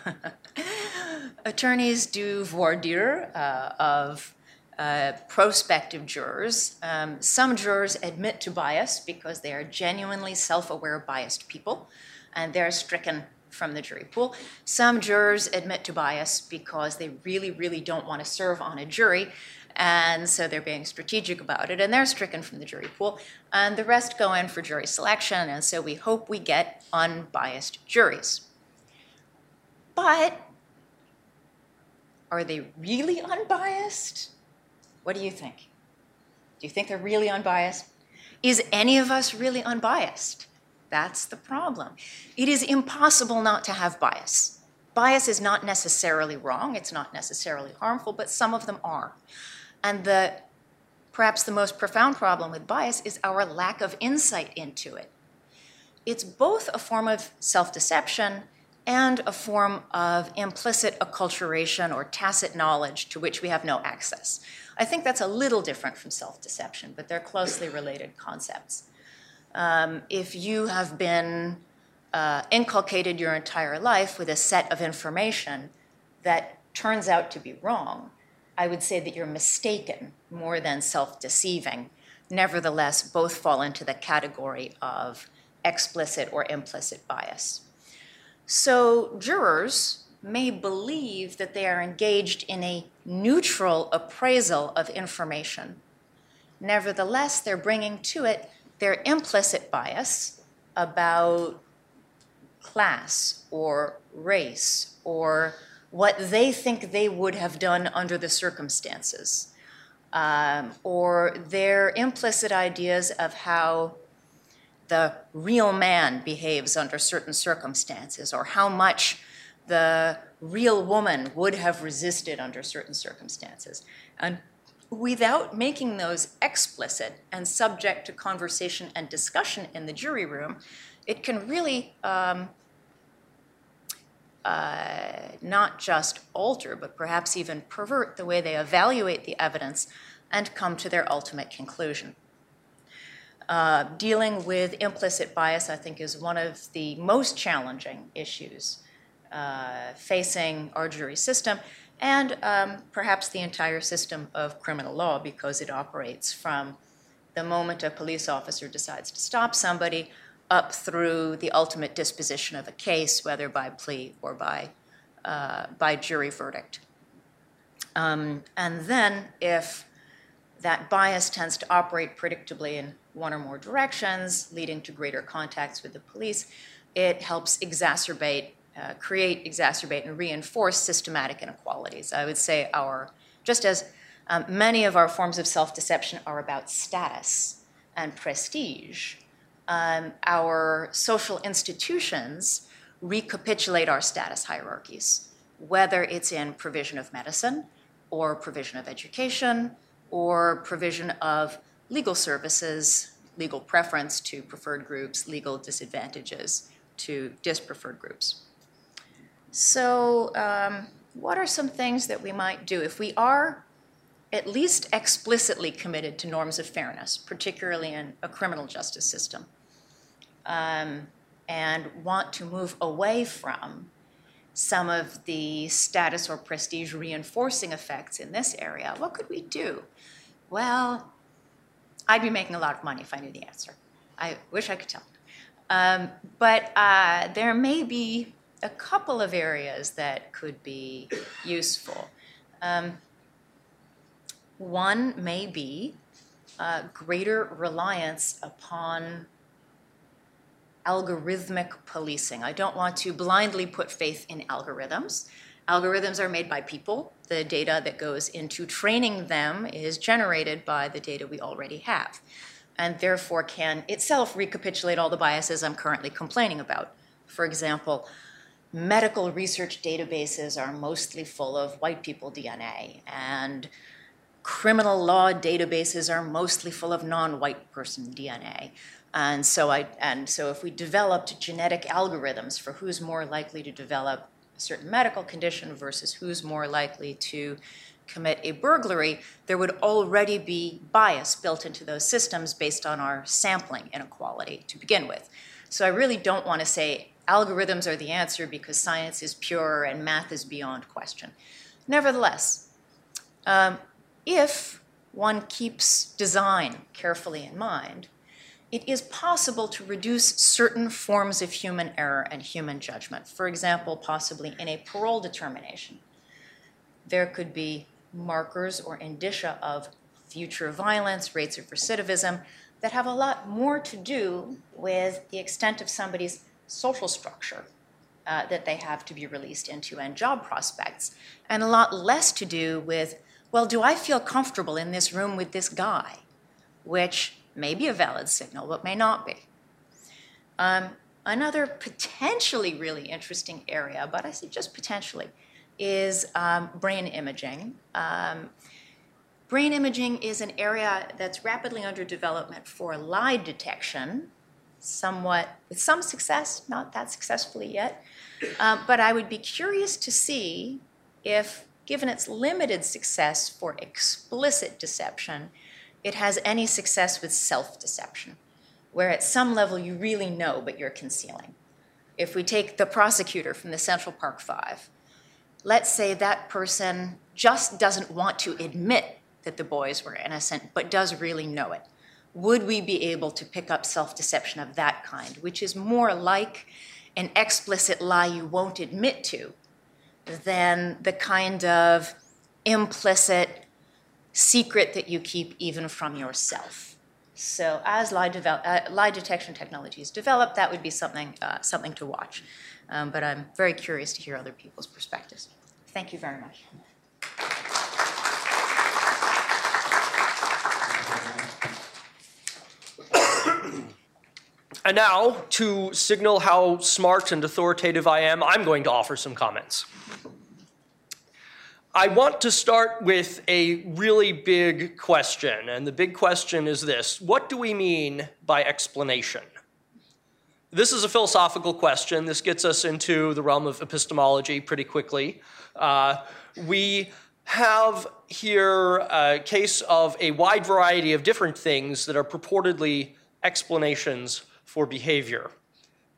Attorneys do voir dire uh, of uh, prospective jurors. Um, some jurors admit to bias because they are genuinely self aware, biased people, and they're stricken from the jury pool. Some jurors admit to bias because they really, really don't want to serve on a jury and so they're being strategic about it, and they're stricken from the jury pool. And the rest go in for jury selection, and so we hope we get unbiased juries. But are they really unbiased? What do you think? Do you think they're really unbiased? Is any of us really unbiased? That's the problem. It is impossible not to have bias. Bias is not necessarily wrong, it's not necessarily harmful, but some of them are. And the perhaps the most profound problem with bias is our lack of insight into it. It's both a form of self deception and a form of implicit acculturation or tacit knowledge to which we have no access. I think that's a little different from self deception, but they're closely related concepts. Um, if you have been uh, inculcated your entire life with a set of information that turns out to be wrong, I would say that you're mistaken more than self deceiving. Nevertheless, both fall into the category of explicit or implicit bias. So, jurors may believe that they are engaged in a neutral appraisal of information. Nevertheless, they're bringing to it their implicit bias about class or race or what they think they would have done under the circumstances, um, or their implicit ideas of how the real man behaves under certain circumstances, or how much the real woman would have resisted under certain circumstances. And without making those explicit and subject to conversation and discussion in the jury room, it can really um, uh, not just alter, but perhaps even pervert the way they evaluate the evidence and come to their ultimate conclusion. Uh, dealing with implicit bias, I think, is one of the most challenging issues uh, facing our jury system and um, perhaps the entire system of criminal law because it operates from the moment a police officer decides to stop somebody up through the ultimate disposition of a case, whether by plea or by, uh, by jury verdict. Um, and then, if that bias tends to operate predictably in one or more directions, leading to greater contacts with the police, it helps exacerbate, uh, create, exacerbate, and reinforce systematic inequalities. I would say our, just as um, many of our forms of self deception are about status and prestige, um, our social institutions recapitulate our status hierarchies, whether it's in provision of medicine or provision of education or provision of legal services, legal preference to preferred groups, legal disadvantages to dispreferred groups. So, um, what are some things that we might do if we are at least explicitly committed to norms of fairness, particularly in a criminal justice system, um, and want to move away from some of the status or prestige reinforcing effects in this area, what could we do? Well, I'd be making a lot of money if I knew the answer. I wish I could tell. Um, but uh, there may be a couple of areas that could be useful. Um, one may be uh, greater reliance upon algorithmic policing. I don't want to blindly put faith in algorithms. Algorithms are made by people. The data that goes into training them is generated by the data we already have, and therefore can itself recapitulate all the biases I'm currently complaining about. For example, medical research databases are mostly full of white people DNA, and criminal law databases are mostly full of non-white person DNA. And so, I, and so if we developed genetic algorithms for who's more likely to develop a certain medical condition versus who's more likely to commit a burglary, there would already be bias built into those systems based on our sampling inequality to begin with. So I really don't want to say algorithms are the answer because science is pure and math is beyond question. Nevertheless, um, if one keeps design carefully in mind, it is possible to reduce certain forms of human error and human judgment. For example, possibly in a parole determination, there could be markers or indicia of future violence, rates of recidivism, that have a lot more to do with the extent of somebody's social structure uh, that they have to be released into and job prospects, and a lot less to do with, well, do I feel comfortable in this room with this guy? Which may be a valid signal, but may not be. Um, another potentially really interesting area, but I say just potentially, is um, brain imaging. Um, brain imaging is an area that's rapidly under development for lie detection, somewhat with some success, not that successfully yet. Um, but I would be curious to see if, given its limited success for explicit deception, it has any success with self deception, where at some level you really know but you're concealing. If we take the prosecutor from the Central Park Five, let's say that person just doesn't want to admit that the boys were innocent but does really know it. Would we be able to pick up self deception of that kind, which is more like an explicit lie you won't admit to than the kind of implicit secret that you keep even from yourself. So as lie, develop, uh, lie detection technologies develop, that would be something, uh, something to watch. Um, but I'm very curious to hear other people's perspectives. Thank you very much. And now, to signal how smart and authoritative I am, I'm going to offer some comments. I want to start with a really big question, and the big question is this What do we mean by explanation? This is a philosophical question. This gets us into the realm of epistemology pretty quickly. Uh, we have here a case of a wide variety of different things that are purportedly explanations for behavior.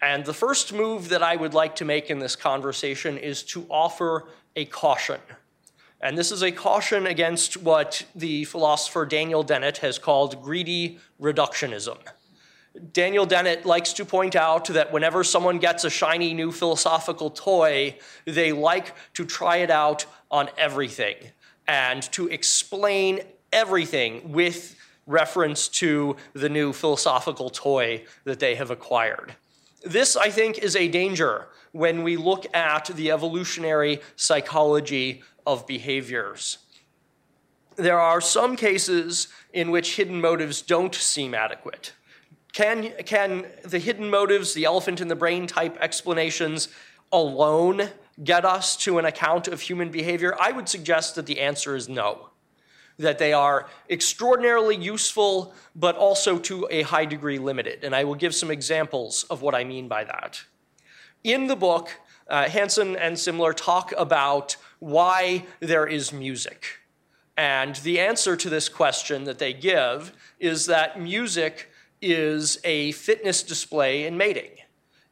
And the first move that I would like to make in this conversation is to offer a caution. And this is a caution against what the philosopher Daniel Dennett has called greedy reductionism. Daniel Dennett likes to point out that whenever someone gets a shiny new philosophical toy, they like to try it out on everything and to explain everything with reference to the new philosophical toy that they have acquired. This, I think, is a danger when we look at the evolutionary psychology of behaviors. There are some cases in which hidden motives don't seem adequate. Can, can the hidden motives, the elephant in the brain type explanations alone get us to an account of human behavior? I would suggest that the answer is no. That they are extraordinarily useful, but also to a high degree limited. And I will give some examples of what I mean by that. In the book, uh, Hanson and Simler talk about why there is music. And the answer to this question that they give is that music is a fitness display in mating.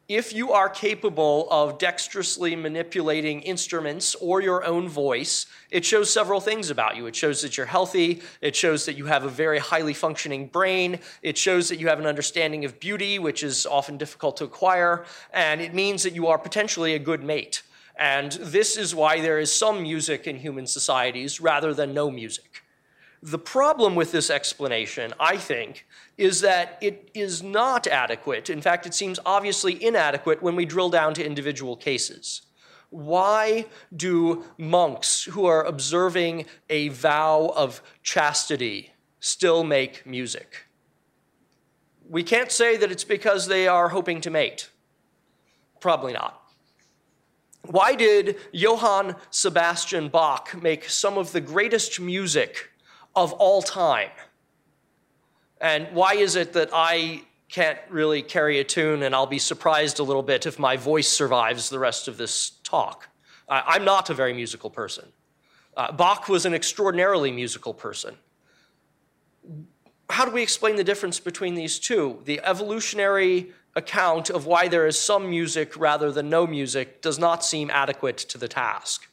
If you are capable of dexterously manipulating instruments or your own voice, it shows several things about you. It shows that you're healthy, it shows that you have a very highly functioning brain, it shows that you have an understanding of beauty, which is often difficult to acquire, and it means that you are potentially a good mate. And this is why there is some music in human societies rather than no music. The problem with this explanation, I think, is that it is not adequate. In fact, it seems obviously inadequate when we drill down to individual cases. Why do monks who are observing a vow of chastity still make music? We can't say that it's because they are hoping to mate. Probably not. Why did Johann Sebastian Bach make some of the greatest music of all time. And why is it that I can't really carry a tune and I'll be surprised a little bit if my voice survives the rest of this talk? Uh, I'm not a very musical person. Uh, Bach was an extraordinarily musical person. How do we explain the difference between these two? The evolutionary account of why there is some music rather than no music does not seem adequate to the task.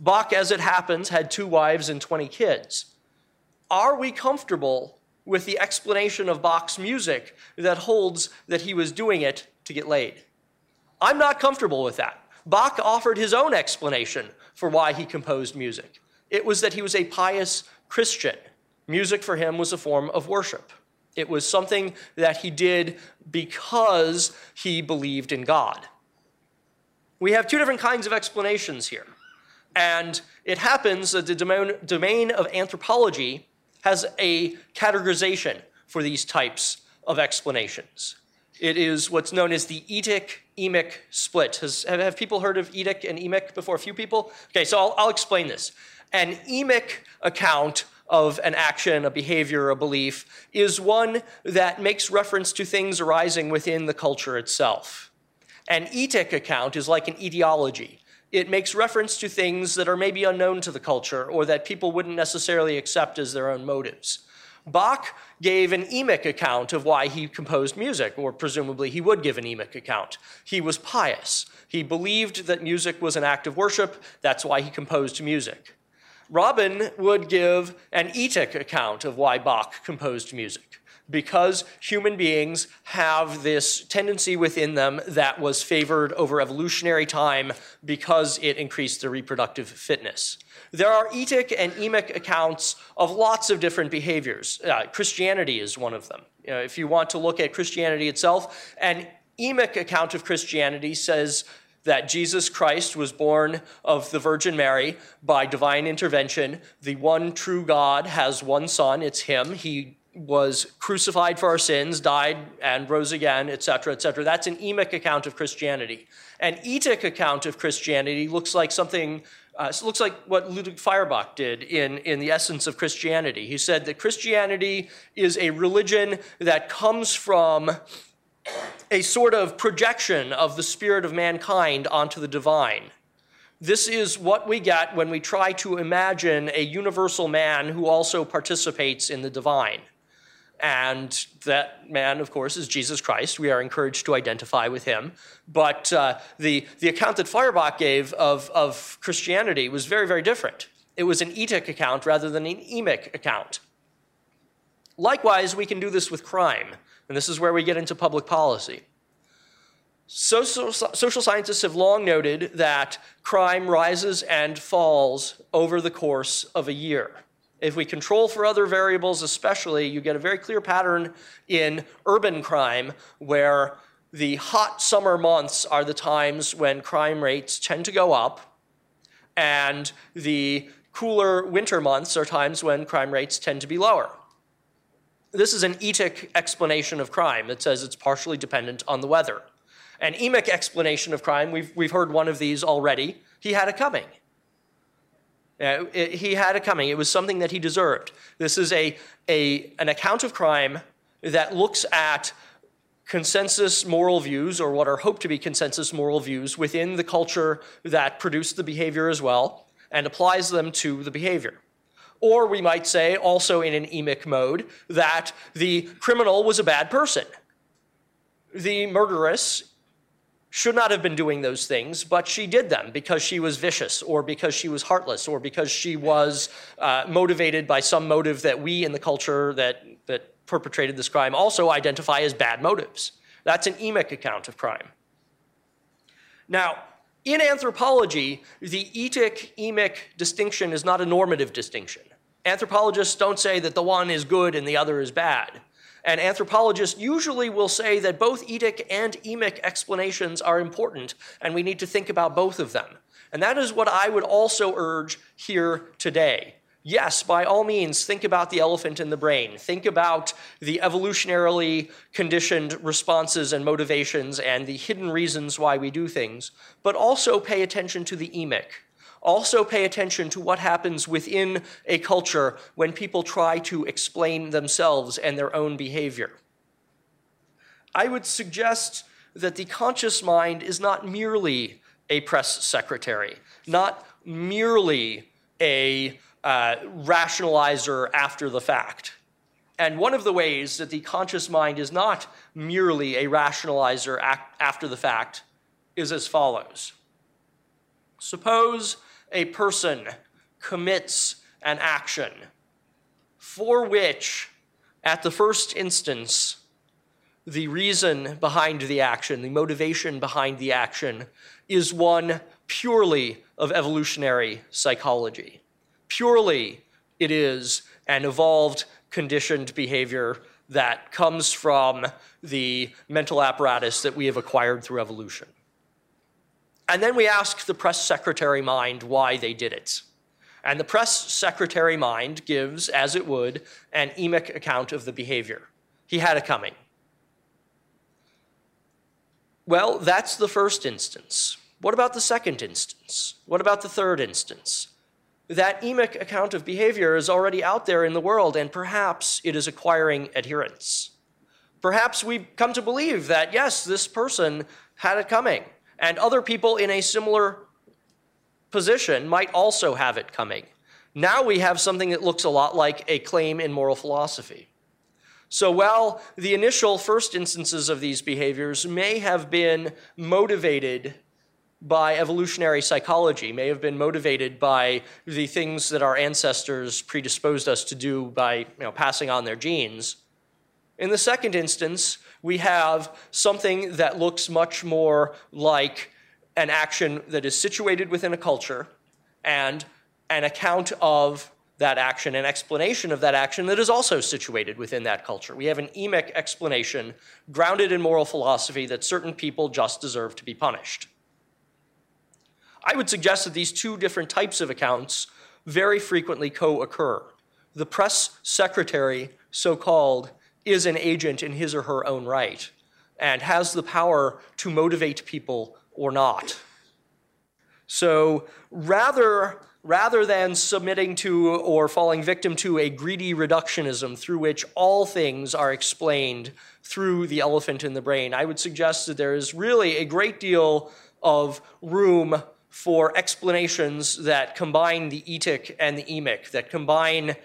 Bach, as it happens, had two wives and 20 kids are we comfortable with the explanation of Bach's music that holds that he was doing it to get laid? I'm not comfortable with that. Bach offered his own explanation for why he composed music. It was that he was a pious Christian. Music for him was a form of worship. It was something that he did because he believed in God. We have two different kinds of explanations here. And it happens that the domain of anthropology has a categorization for these types of explanations. It is what's known as the etic emic split. Has, have people heard of etic and emic before? A few people? Okay, so I'll, I'll explain this. An emic account of an action, a behavior, a belief is one that makes reference to things arising within the culture itself. An etic account is like an etiology it makes reference to things that are maybe unknown to the culture or that people wouldn't necessarily accept as their own motives. Bach gave an emic account of why he composed music, or presumably he would give an emic account. He was pious. He believed that music was an act of worship. That's why he composed music. Robin would give an etic account of why Bach composed music because human beings have this tendency within them that was favored over evolutionary time because it increased their reproductive fitness. There are etic and emic accounts of lots of different behaviors. Uh, Christianity is one of them. You know, if you want to look at Christianity itself, an emic account of Christianity says that Jesus Christ was born of the Virgin Mary by divine intervention. The one true God has one son, it's him. He was crucified for our sins, died and rose again, etc., etc. That's an emic account of Christianity. An etic account of Christianity looks like something, uh, looks like what Ludwig Feuerbach did in, in The Essence of Christianity. He said that Christianity is a religion that comes from a sort of projection of the spirit of mankind onto the divine. This is what we get when we try to imagine a universal man who also participates in the divine. And that man, of course, is Jesus Christ. We are encouraged to identify with him. But uh, the, the account that Feuerbach gave of, of Christianity was very, very different. It was an etic account rather than an emic account. Likewise, we can do this with crime. And this is where we get into public policy. Social, social scientists have long noted that crime rises and falls over the course of a year. If we control for other variables, especially, you get a very clear pattern in urban crime where the hot summer months are the times when crime rates tend to go up, and the cooler winter months are times when crime rates tend to be lower. This is an etic explanation of crime that says it's partially dependent on the weather. An emic explanation of crime, we've, we've heard one of these already. He had it coming. Uh, it, he had it coming. It was something that he deserved. This is a, a, an account of crime that looks at consensus moral views, or what are hoped to be consensus moral views, within the culture that produced the behavior as well, and applies them to the behavior. Or we might say, also in an emic mode, that the criminal was a bad person. The murderess should not have been doing those things, but she did them because she was vicious, or because she was heartless, or because she was uh, motivated by some motive that we in the culture that, that perpetrated this crime also identify as bad motives. That's an emic account of crime. Now, in anthropology, the etic emic distinction is not a normative distinction. Anthropologists don't say that the one is good and the other is bad. And anthropologists usually will say that both etic and emic explanations are important, and we need to think about both of them. And that is what I would also urge here today yes, by all means, think about the elephant in the brain. Think about the evolutionarily conditioned responses and motivations and the hidden reasons why we do things, but also pay attention to the emic. Also, pay attention to what happens within a culture when people try to explain themselves and their own behavior. I would suggest that the conscious mind is not merely a press secretary, not merely a uh, rationalizer after the fact. And one of the ways that the conscious mind is not merely a rationalizer after the fact is as follows. Suppose a person commits an action for which, at the first instance, the reason behind the action, the motivation behind the action, is one purely of evolutionary psychology. Purely, it is an evolved, conditioned behavior that comes from the mental apparatus that we have acquired through evolution. And then we ask the press secretary mind why they did it. And the press secretary mind gives, as it would, an emic account of the behavior. He had it coming. Well, that's the first instance. What about the second instance? What about the third instance? that emic account of behavior is already out there in the world, and perhaps it is acquiring adherence. Perhaps we come to believe that, yes, this person had it coming, and other people in a similar position might also have it coming. Now we have something that looks a lot like a claim in moral philosophy. So while the initial first instances of these behaviors may have been motivated by evolutionary psychology, may have been motivated by the things that our ancestors predisposed us to do by you know, passing on their genes. In the second instance, we have something that looks much more like an action that is situated within a culture and an account of that action, an explanation of that action that is also situated within that culture. We have an emic explanation grounded in moral philosophy that certain people just deserve to be punished. I would suggest that these two different types of accounts very frequently co occur. The press secretary, so called, is an agent in his or her own right and has the power to motivate people or not. So rather, rather than submitting to or falling victim to a greedy reductionism through which all things are explained through the elephant in the brain, I would suggest that there is really a great deal of room for explanations that combine the etic and the emic, that combine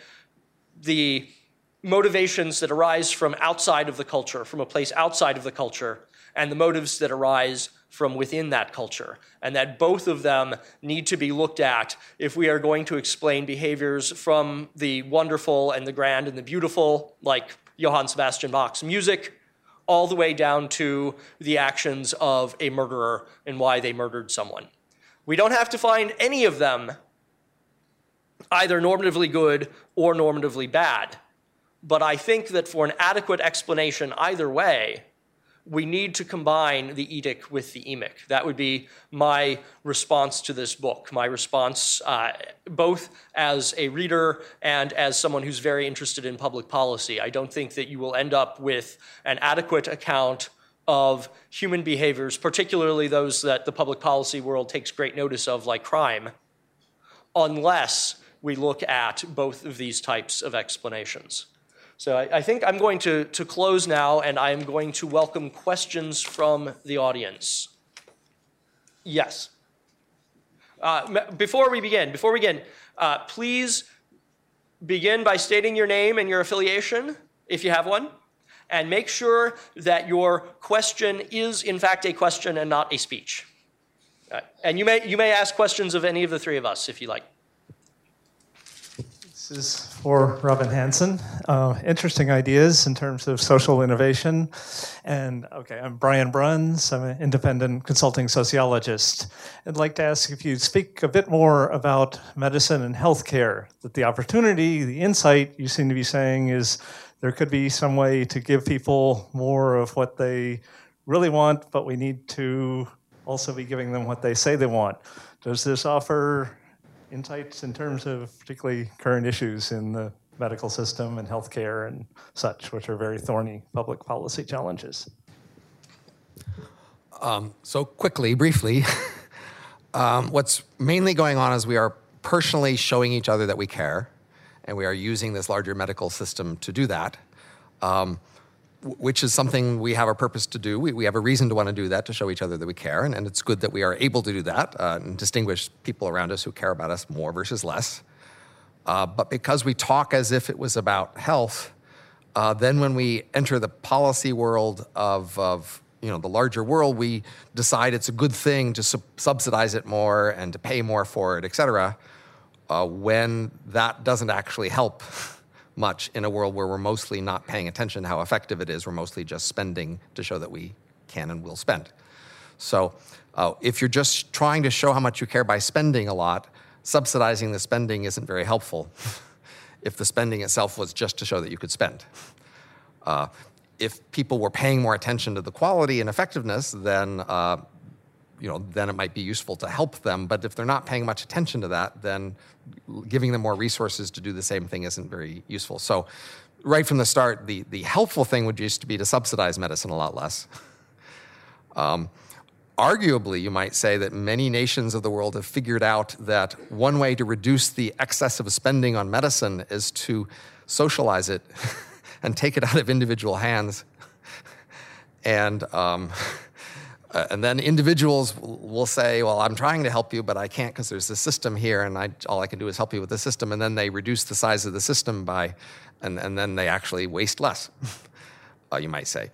the motivations that arise from outside of the culture, from a place outside of the culture, and the motives that arise from within that culture. And that both of them need to be looked at if we are going to explain behaviors from the wonderful and the grand and the beautiful, like Johann Sebastian Bach's music, all the way down to the actions of a murderer and why they murdered someone. We don't have to find any of them either normatively good or normatively bad. But I think that for an adequate explanation either way, we need to combine the etic with the emic. That would be my response to this book, my response uh, both as a reader and as someone who's very interested in public policy. I don't think that you will end up with an adequate account of human behaviors, particularly those that the public policy world takes great notice of, like crime, unless we look at both of these types of explanations. So I, I, think I'm going to, to close now, and I'm going to welcome questions from the audience. Yes. Uh, before we begin, before we begin, uh, please begin by stating your name and your affiliation, if you have one, and make sure that your question is, in fact, a question and not a speech. Uh, and you may, you may ask questions of any of the three of us if you like. This is for Robin Hanson. Uh, interesting ideas in terms of social innovation. And okay, I'm Bryan Bruns. I'm an independent consulting sociologist. I'd like to ask if you'd speak a bit more about medicine and healthcare. That the opportunity, the insight you seem to be saying is there could be some way to give people more of what they really want, but we need to also be giving them what they say they want. Does this offer insights in terms of particularly current issues in the medical system and healthcare and such, which are very thorny public policy challenges? Um, so, quickly, briefly, um, what's mainly going on is we are personally showing each other that we care, and we are using this larger medical system to do that. Um, which is something we have a purpose to do. We, we have a reason to want to do that to show each other that we care, and, and it's good that we are able to do that uh, and distinguish people around us who care about us more versus less. Uh, but because we talk as if it was about health, uh, then when we enter the policy world of, of you know the larger world, we decide it's a good thing to sub- subsidize it more and to pay more for it, et cetera. Uh, when that doesn't actually help much in a world where we're mostly not paying attention to how effective it is. We're mostly just spending to show that we can and will spend. So uh, if you're just trying to show how much you care by spending a lot, subsidizing the spending isn't very helpful if the spending itself was just to show that you could spend. Uh, if people were paying more attention to the quality and effectiveness, then uh, you know, then it might be useful to help them. But if they're not paying much attention to that, then giving them more resources to do the same thing isn't very useful. So, right from the start, the, the helpful thing would just be to subsidize medicine a lot less. um, arguably, you might say that many nations of the world have figured out that one way to reduce the excess of spending on medicine is to socialize it and take it out of individual hands. and um, uh, and then individuals will say, Well, I'm trying to help you, but I can't because there's a system here, and I, all I can do is help you with the system. And then they reduce the size of the system by, and, and then they actually waste less, uh, you might say.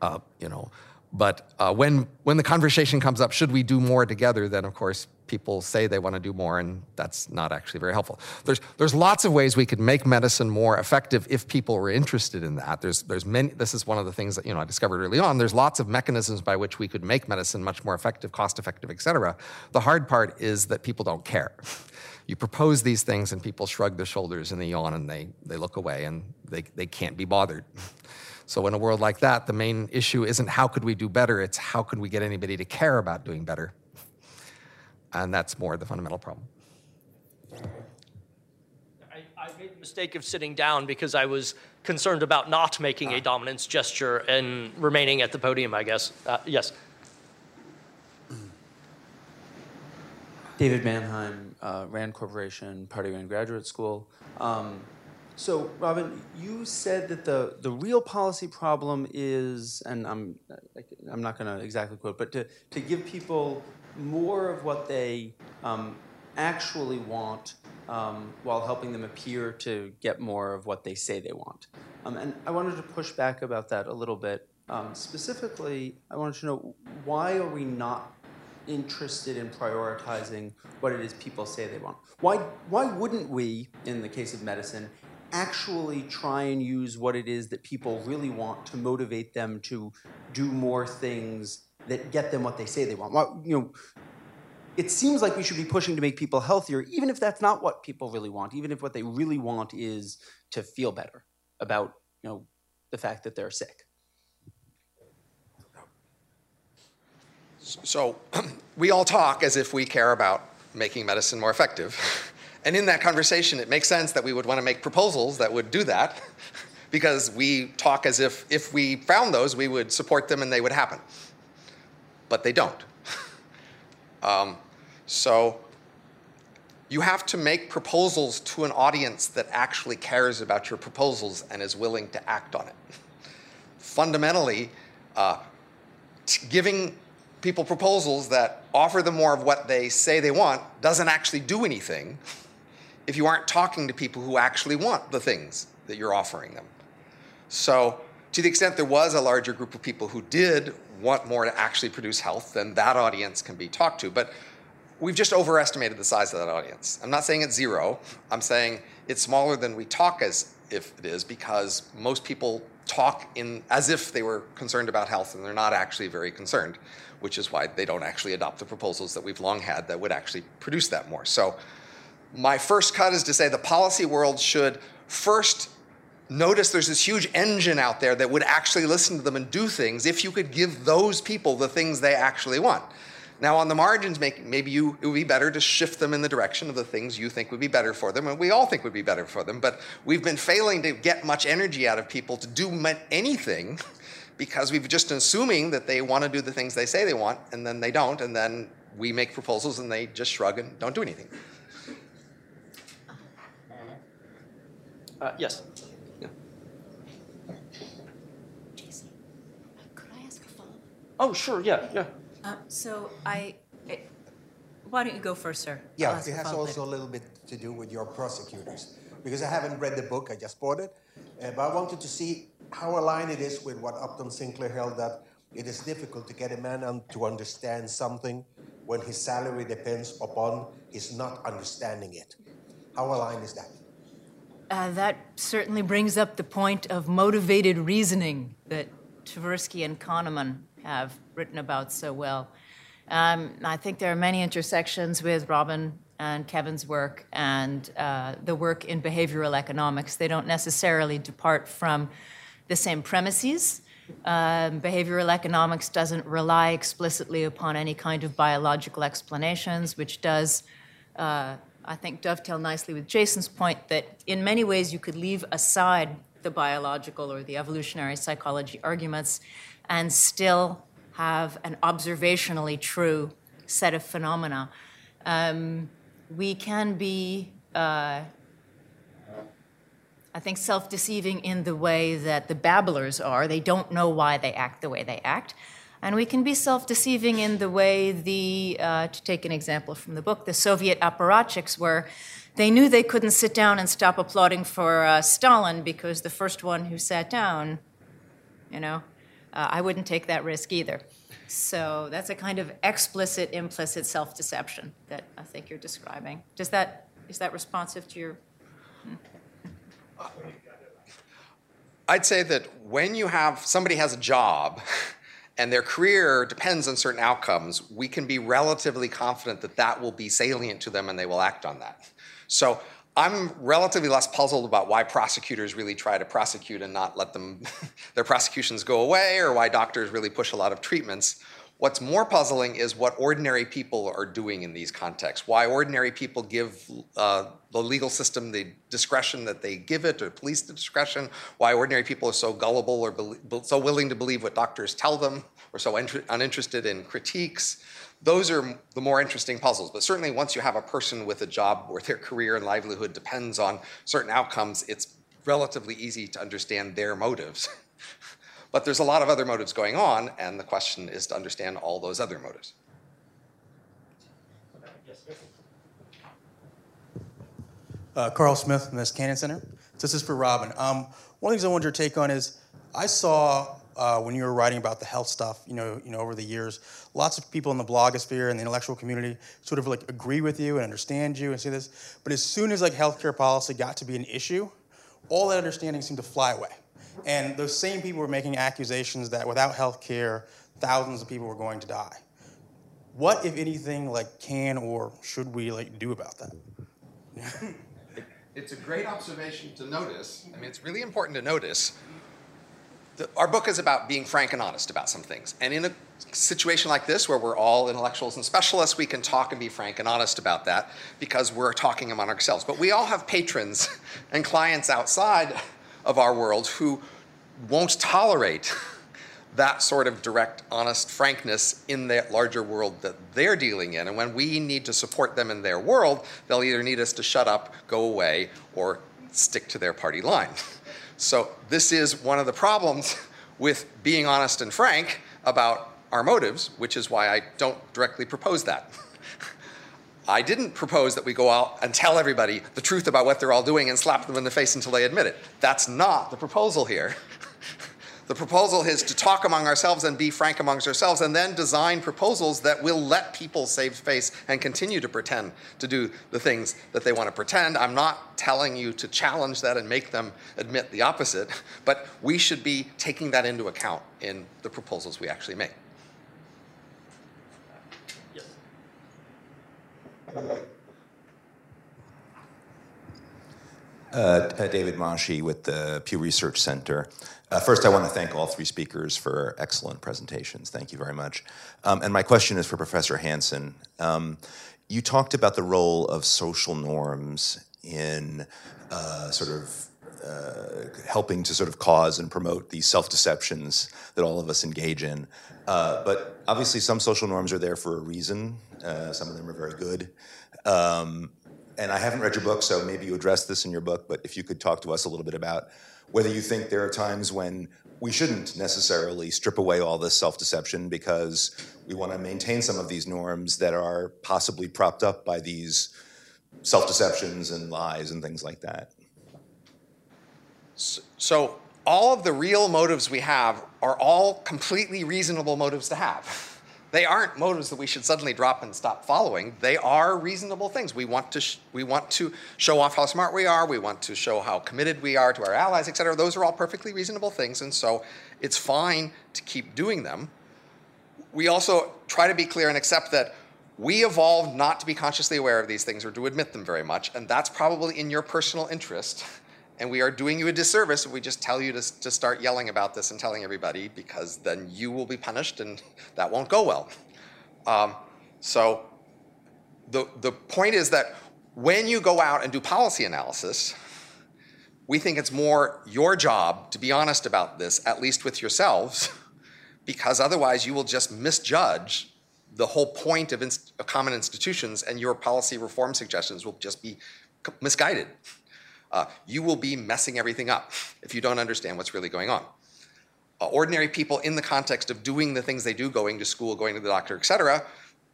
Uh, you know, but uh, when, when the conversation comes up, should we do more together, then of course people say they want to do more, and that's not actually very helpful. There's, there's lots of ways we could make medicine more effective if people were interested in that. There's, there's many, this is one of the things that you know, I discovered early on. There's lots of mechanisms by which we could make medicine much more effective, cost effective, et cetera. The hard part is that people don't care. You propose these things, and people shrug their shoulders and they yawn and they, they look away and they, they can't be bothered. So, in a world like that, the main issue isn't how could we do better, it's how could we get anybody to care about doing better. And that's more the fundamental problem. I, I made the mistake of sitting down because I was concerned about not making a dominance gesture and remaining at the podium, I guess. Uh, yes. David Manheim, uh, Rand Corporation, Pardee Rand Graduate School. Um, so, Robin, you said that the, the real policy problem is, and I'm, I'm not going to exactly quote, but to, to give people more of what they um, actually want um, while helping them appear to get more of what they say they want. Um, and I wanted to push back about that a little bit. Um, specifically, I wanted to know why are we not interested in prioritizing what it is people say they want? Why, why wouldn't we, in the case of medicine, actually try and use what it is that people really want to motivate them to do more things that get them what they say they want. Well, you know, it seems like we should be pushing to make people healthier, even if that's not what people really want. Even if what they really want is to feel better about you know the fact that they're sick. So we all talk as if we care about making medicine more effective. And in that conversation, it makes sense that we would want to make proposals that would do that because we talk as if if we found those, we would support them and they would happen but they don't. um, so you have to make proposals to an audience that actually cares about your proposals and is willing to act on it. Fundamentally, uh, giving people proposals that offer them more of what they say they want doesn't actually do anything. if you aren't talking to people who actually want the things that you're offering them. So, to the extent there was a larger group of people who did want more to actually produce health, then that audience can be talked to. But we've just overestimated the size of that audience. I'm not saying it's zero. I'm saying it's smaller than we talk as if it is because most people talk in as if they were concerned about health and they're not actually very concerned, which is why they don't actually adopt the proposals that we've long had that would actually produce that more. So my first cut is to say the policy world should first notice there's this huge engine out there that would actually listen to them and do things if you could give those people the things they actually want. Now, on the margins, maybe you, it would be better to shift them in the direction of the things you think would be better for them, and we all think would be better for them. But we've been failing to get much energy out of people to do anything because we've just assuming that they want to do the things they say they want, and then they don't, and then we make proposals and they just shrug and don't do anything. Uh, yes. Jason, could I ask a follow-up? Oh, sure. Yeah. Yeah. Uh, so I, it, why don't you go first, sir? I'll Yeah, it a has follow-up also a little bit to do with your prosecutors. Because I haven't read the book, I just bought it. Uh, but I wanted to see how aligned it is with what Upton Sinclair held that it is difficult to get a man un- to understand something when his salary depends upon his not understanding it. How aligned is that? Uh, that certainly brings up the point of motivated reasoning that Tversky and Kahneman have written about so well. Um, I think there are many intersections with Robin and Kevin's work and uh, the work in behavioral economics. They don't necessarily depart from the same premises. Um, behavioral economics doesn't rely explicitly upon any kind of biological explanations, which does, uh, I think, dovetail nicely with Jason's point that in many ways you could leave aside the biological or the evolutionary psychology arguments and still have an observationally true set of phenomena. Um, we can be, uh, I think, self deceiving in the way that the babblers are. They don't know why they act the way they act. And we can be self deceiving in the way the, uh, to take an example from the book, the Soviet apparatchiks were. They knew they couldn't sit down and stop applauding for uh, Stalin because the first one who sat down, you know, uh, I wouldn't take that risk either. So that's a kind of explicit, implicit self-deception that I think you're describing. Does that is that responsive to your? I'd say that when you have somebody has a job and their career depends on certain outcomes, we can be relatively confident that that will be salient to them and they will act on that. So I'm relatively less puzzled about why prosecutors really try to prosecute and not let them their prosecutions go away or why doctors really push a lot of treatments. What's more puzzling is what ordinary people are doing in these contexts. Why ordinary people give uh, the legal system the discretion that they give it, or police the discretion. Why ordinary people are so gullible or be- so willing to believe what doctors tell them, or so inter- uninterested in critiques. Those are the more interesting puzzles. But certainly, once you have a person with a job where their career and livelihood depends on certain outcomes, it's relatively easy to understand their motives. But there's a lot of other motives going on, and the question is to understand all those other motives. Uh, Carl Smith from the Cannon Center. So this is for Robin. Um, one of the things I wanted your take on is I saw uh, when you were writing about the health stuff, you know, you know, over the years, lots of people in the blogosphere and the intellectual community sort of like agree with you and understand you and see this. But as soon as like healthcare policy got to be an issue, all that understanding seemed to fly away. And those same people were making accusations that without health care, thousands of people were going to die. What, if anything, like can or should we like do about that? It's a great observation to notice. I mean, it's really important to notice. The, our book is about being frank and honest about some things. And in a situation like this, where we're all intellectuals and specialists, we can talk and be frank and honest about that because we're talking among ourselves. But we all have patrons and clients outside of our world who won't tolerate that sort of direct, honest frankness in that larger world that they're dealing in. And when we need to support them in their world, they'll either need us to shut up, go away, or stick to their party line. So, this is one of the problems with being honest and frank about our motives, which is why I don't directly propose that. I didn't propose that we go out and tell everybody the truth about what they're all doing and slap them in the face until they admit it. That's not the proposal here. the proposal is to talk among ourselves and be frank amongst ourselves and then design proposals that will let people save face and continue to pretend to do the things that they want to pretend. I'm not telling you to challenge that and make them admit the opposite, but we should be taking that into account in the proposals we actually make. Uh, uh, David Masci with the Pew Research Center. Uh, first, I want to thank all three speakers for excellent presentations. Thank you very much. Um, and my question is for Professor Hanson. Um, you talked about the role of social norms in uh, sort of uh, helping to sort of cause and promote these self deceptions that all of us engage in. Uh, but obviously, some social norms are there for a reason. Uh, some of them are very good. Um, and I haven't read your book, so maybe you addressed this in your book, but if you could talk to us a little bit about whether you think there are times when we shouldn't necessarily strip away all this self deception because we want to maintain some of these norms that are possibly propped up by these self deceptions and lies and things like that. So, all of the real motives we have are all completely reasonable motives to have. They aren't motives that we should suddenly drop and stop following. They are reasonable things. We want to we want to show off how smart we are. We want to show how committed we are to our allies, et cetera. Those are all perfectly reasonable things, and so it's fine to keep doing them. We also try to be clear and accept that we evolved not to be consciously aware of these things or to admit them very much, and that's probably in your personal interest and we are doing you a disservice if we just tell you to, to start yelling about this and telling everybody, because then you will be punished and that won't go well. Um, so the, the point is that when you go out and do policy analysis, we think it's more your job to be honest about this, at least with yourselves, because otherwise you will just misjudge the whole point of, inst- of common institutions and your policy reform suggestions will just be misguided uh, you will be messing everything up if you don't understand what's really going on. Uh, ordinary people, in the context of doing the things they do, going to school, going to the doctor, etc.,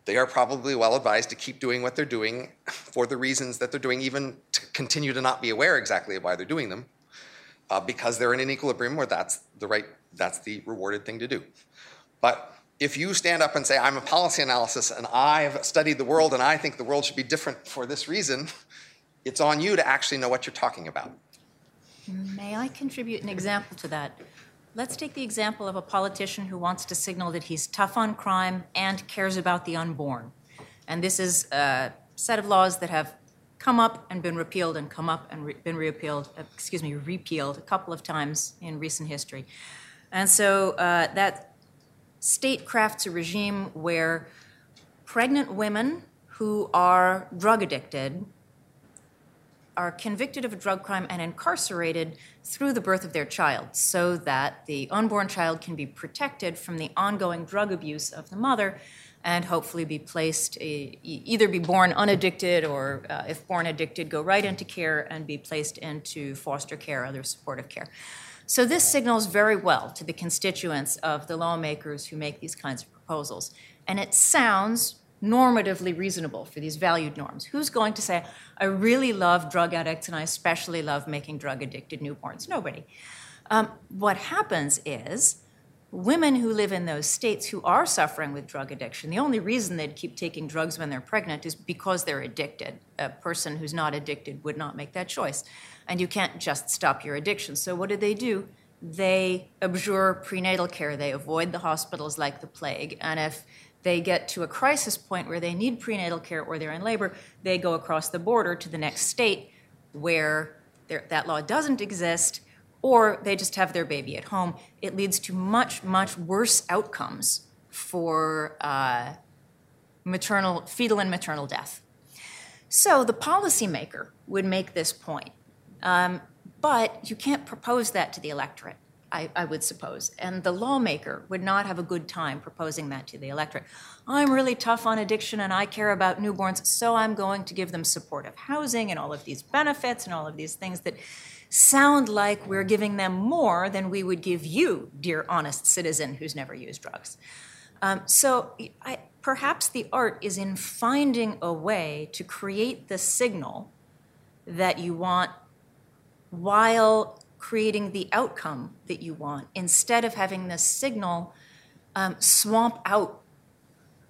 they are probably well advised to keep doing what they're doing for the reasons that they're doing, even to continue to not be aware exactly of why they're doing them, uh, because they're in an equilibrium where that's the right, that's the rewarded thing to do. But if you stand up and say, I'm a policy analysis and I've studied the world and I think the world should be different for this reason, it's on you to actually know what you're talking about. May I contribute an example to that? Let's take the example of a politician who wants to signal that he's tough on crime and cares about the unborn. And this is a set of laws that have come up and been repealed and come up and re- been repealed, excuse me, repealed a couple of times in recent history. And so uh, that state crafts a regime where pregnant women who are drug addicted are convicted of a drug crime and incarcerated through the birth of their child so that the unborn child can be protected from the ongoing drug abuse of the mother and hopefully be placed either be born unaddicted or uh, if born addicted go right into care and be placed into foster care other supportive care. So this signals very well to the constituents of the lawmakers who make these kinds of proposals. And it sounds normatively reasonable for these valued norms. Who's going to say, I really love drug addicts and I especially love making drug addicted newborns? Nobody. Um, what happens is women who live in those states who are suffering with drug addiction, the only reason they'd keep taking drugs when they're pregnant is because they're addicted. A person who's not addicted would not make that choice. And you can't just stop your addiction. So, what do they do? They abjure prenatal care. They avoid the hospitals like the plague. And if they get to a crisis point where they need prenatal care or they're in labor, they go across the border to the next state where that law doesn't exist, or they just have their baby at home. It leads to much, much worse outcomes for uh, maternal, fetal and maternal death. So the policymaker would make this point, um, but you can't propose that to the electorate. I, I, would suppose. And the lawmaker would not have a good time proposing that to the electorate. I'm really tough on addiction and I care about newborns, so I'm going to give them supportive housing and all of these benefits and all of these things that sound like we're giving them more than we would give you, dear honest citizen who's never used drugs. Um, so I, perhaps the art is in finding a way to create the signal that you want while creating the outcome that you want instead of having the signal um, swamp out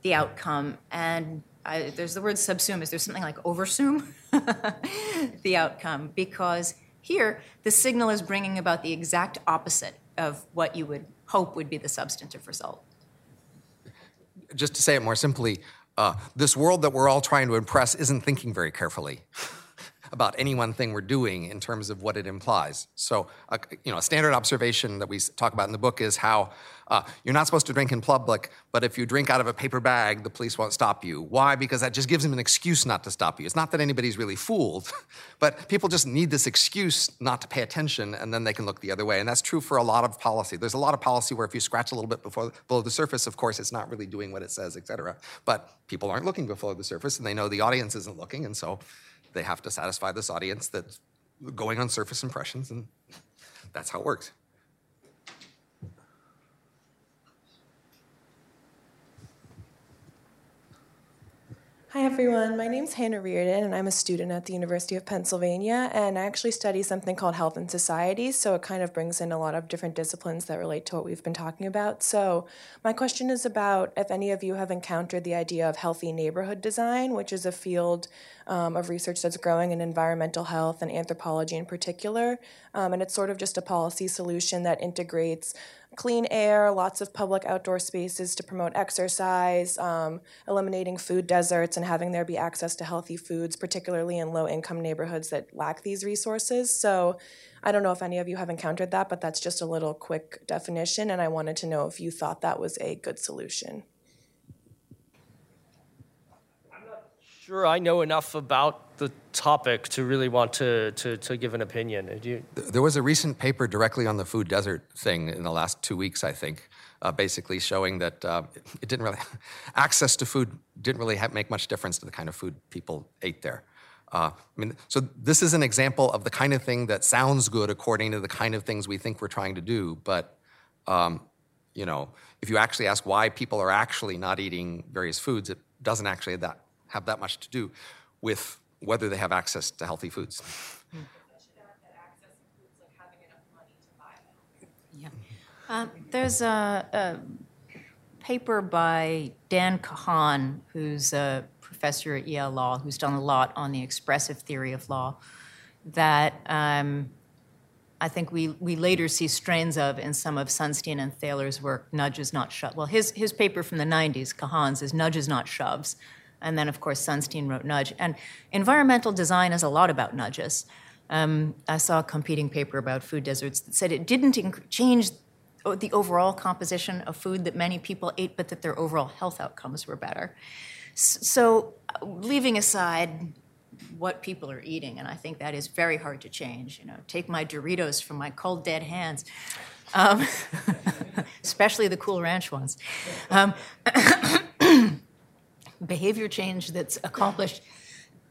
the outcome. And I, there's the word subsume. Is there something like oversume? The outcome. Because here the signal is bringing about the exact opposite of what you would hope would be the substantive result. Just to say it more simply, uh, this world that we're all trying to impress isn't thinking very carefully about any one thing we're doing in terms of what it implies. So, uh, you know, a standard observation that we talk about in the book is how uh, you're not supposed to drink in public, but if you drink out of a paper bag, the police won't stop you. Why? Because that just gives them an excuse not to stop you. It's not that anybody's really fooled, but people just need this excuse not to pay attention, and then they can look the other way. And that's true for a lot of policy. There's a lot of policy where if you scratch a little bit before, below the surface, of course, it's not really doing what it says, et cetera. But people aren't looking below the surface, and they know the audience isn't looking, and so they have to satisfy this audience that's going on surface impressions, and that's how it works. Hi everyone, my name is Hannah Reardon and I'm a student at the University of Pennsylvania and I actually study something called health and society, so it kind of brings in a lot of different disciplines that relate to what we've been talking about. So, my question is about if any of you have encountered the idea of healthy neighborhood design, which is a field um, of research that's growing in environmental health and anthropology in particular. Um, and it's sort of just a policy solution that integrates clean air, lots of public outdoor spaces to promote exercise, um, eliminating food deserts, and having there be access to healthy foods, particularly in low income neighborhoods that lack these resources. So I don't know if any of you have encountered that, but that's just a little quick definition, and I wanted to know if you thought that was a good solution. I'm not sure I know enough about the topic to really want to, to, to give an opinion. You... There was a recent paper directly on the food desert thing in the last two weeks, I think, uh, basically showing that uh, it didn't really, access to food didn't really have, make much difference to the kind of food people ate there. Uh, I mean, so this is an example of the kind of thing that sounds good according to the kind of things we think we're trying to do, but um, you know, if you actually ask why people are actually not eating various foods, it doesn't actually that have that much to do with whether they have access to healthy foods. Yeah. Um, there's a, a, paper by Dan Kahan, who's a professor at Yale Law, who's done a lot on the expressive theory of law, that um, I think we, we later see strains of in some of Sunstein and Thaler's work, Nudges Not Shoves. Well, his, his paper from the 90s, Kahan's, is Nudges Not Shoves, and then, of course, Sunstein wrote Nudge. And environmental design is a lot about nudges. Um, I saw a competing paper about food deserts that said it didn't inc- change the overall composition of food that many people ate, but that their overall health outcomes were better. So, leaving aside what people are eating, and I think that is very hard to change. You know, take my Doritos from my cold dead hands, um, especially the Cool Ranch ones. Um, behavior change that's accomplished,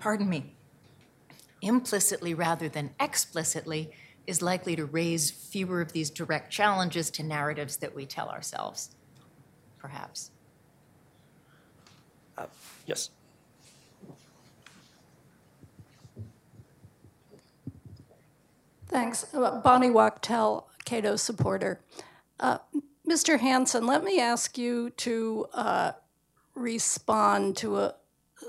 pardon me, implicitly rather than explicitly is likely to raise fewer of these direct challenges to narratives that we tell ourselves, perhaps. Uh, yes. Thanks. Uh, Bonnie Wachtel, Cato supporter. Uh, Mr. Hanson, let me ask you to uh, respond to a,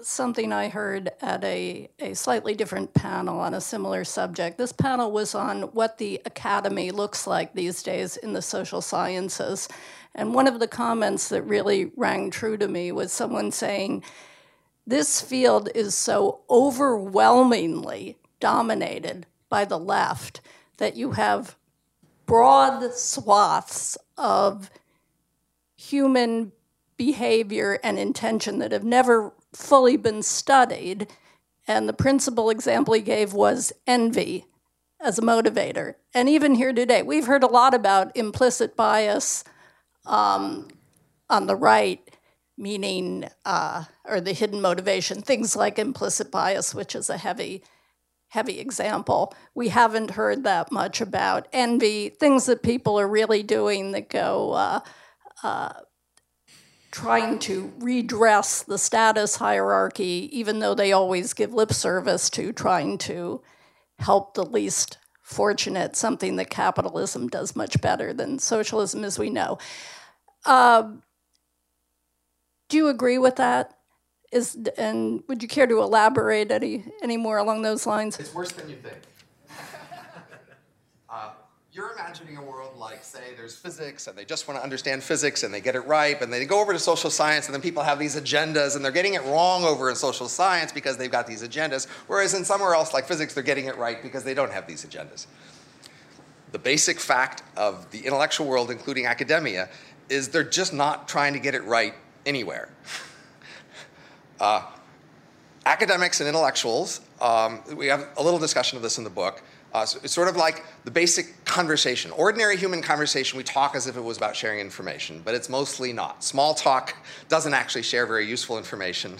something I heard at a, a slightly different panel on a similar subject. This panel was on what the academy looks like these days in the social sciences. And one of the comments that really rang true to me was someone saying, This field is so overwhelmingly dominated by the left that you have broad swaths of human behavior and intention that have never fully been studied. And the principal example he gave was envy as a motivator. And even here today, we've heard a lot about implicit bias um, on the right, meaning, uh, or the hidden motivation, things like implicit bias, which is a heavy, heavy example. We haven't heard that much about envy, things that people are really doing that go, uh, uh, trying to redress the status hierarchy, even though they always give lip service to trying to help the least fortunate, something that capitalism does much better than socialism, as we know. Uh, do you agree with that? Is and would you care to elaborate any any more along those lines? It's worse than you think. You're imagining a world like, say, there's physics, and they just want to understand physics, and they get it right, and they go over to social science, and then people have these agendas, and they're getting it wrong over in social science because they've got these agendas, whereas in somewhere else like physics, they're getting it right because they don't have these agendas. The basic fact of the intellectual world, including academia, is they're just not trying to get it right anywhere. Uh, academics and intellectuals, um, we have a little discussion of this in the book. Uh, it's sort of like the basic conversation. Ordinary human conversation, we talk as if it was about sharing information, but it's mostly not. Small talk doesn't actually share very useful information.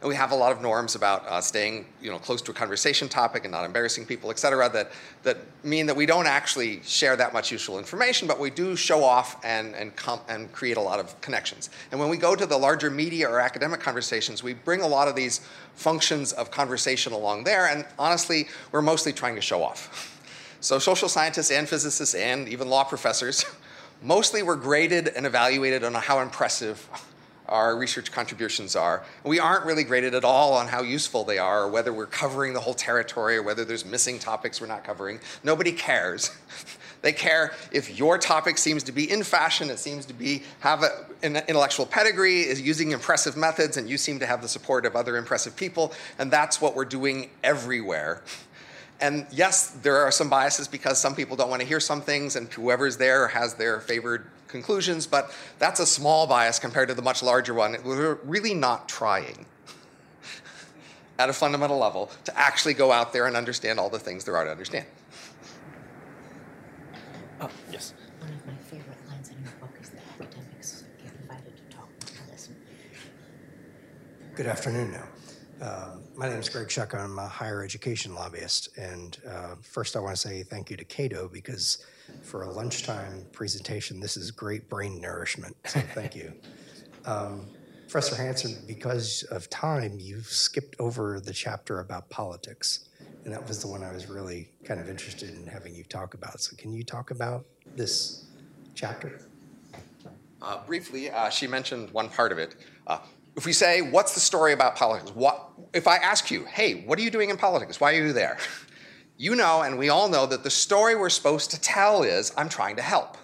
And we have a lot of norms about uh, staying you know, close to a conversation topic and not embarrassing people, et cetera, that, that mean that we don't actually share that much useful information, but we do show off and, and, and create a lot of connections. And when we go to the larger media or academic conversations, we bring a lot of these functions of conversation along there, and honestly, we're mostly trying to show off. So social scientists and physicists and even law professors mostly were graded and evaluated on how impressive our research contributions are. We aren't really graded at all on how useful they are, or whether we're covering the whole territory, or whether there's missing topics we're not covering. Nobody cares. they care if your topic seems to be in fashion, it seems to be have an intellectual pedigree, is using impressive methods, and you seem to have the support of other impressive people, and that's what we're doing everywhere. And yes, there are some biases because some people don't want to hear some things, and whoever's there has their favored conclusions, but that's a small bias compared to the much larger one. We're really not trying at a fundamental level to actually go out there and understand all the things there are to understand. Oh, yes. One of my favorite lines in your book is that academics get invited to talk to listen. Good afternoon now. Uh, my name is Greg Shuck. I'm a higher education lobbyist. And uh, first, I want to say thank you to Cato because for a lunchtime presentation. This is great brain nourishment. So thank you. Um, Professor Hanson, because of time, you've skipped over the chapter about politics. And that was the one I was really kind of interested in having you talk about. So can you talk about this chapter? Uh, briefly, uh, she mentioned one part of it. Uh, if we say, what's the story about politics? What, if I ask you, hey, what are you doing in politics? Why are you there? You know, and we all know, that the story we're supposed to tell is I'm trying to help.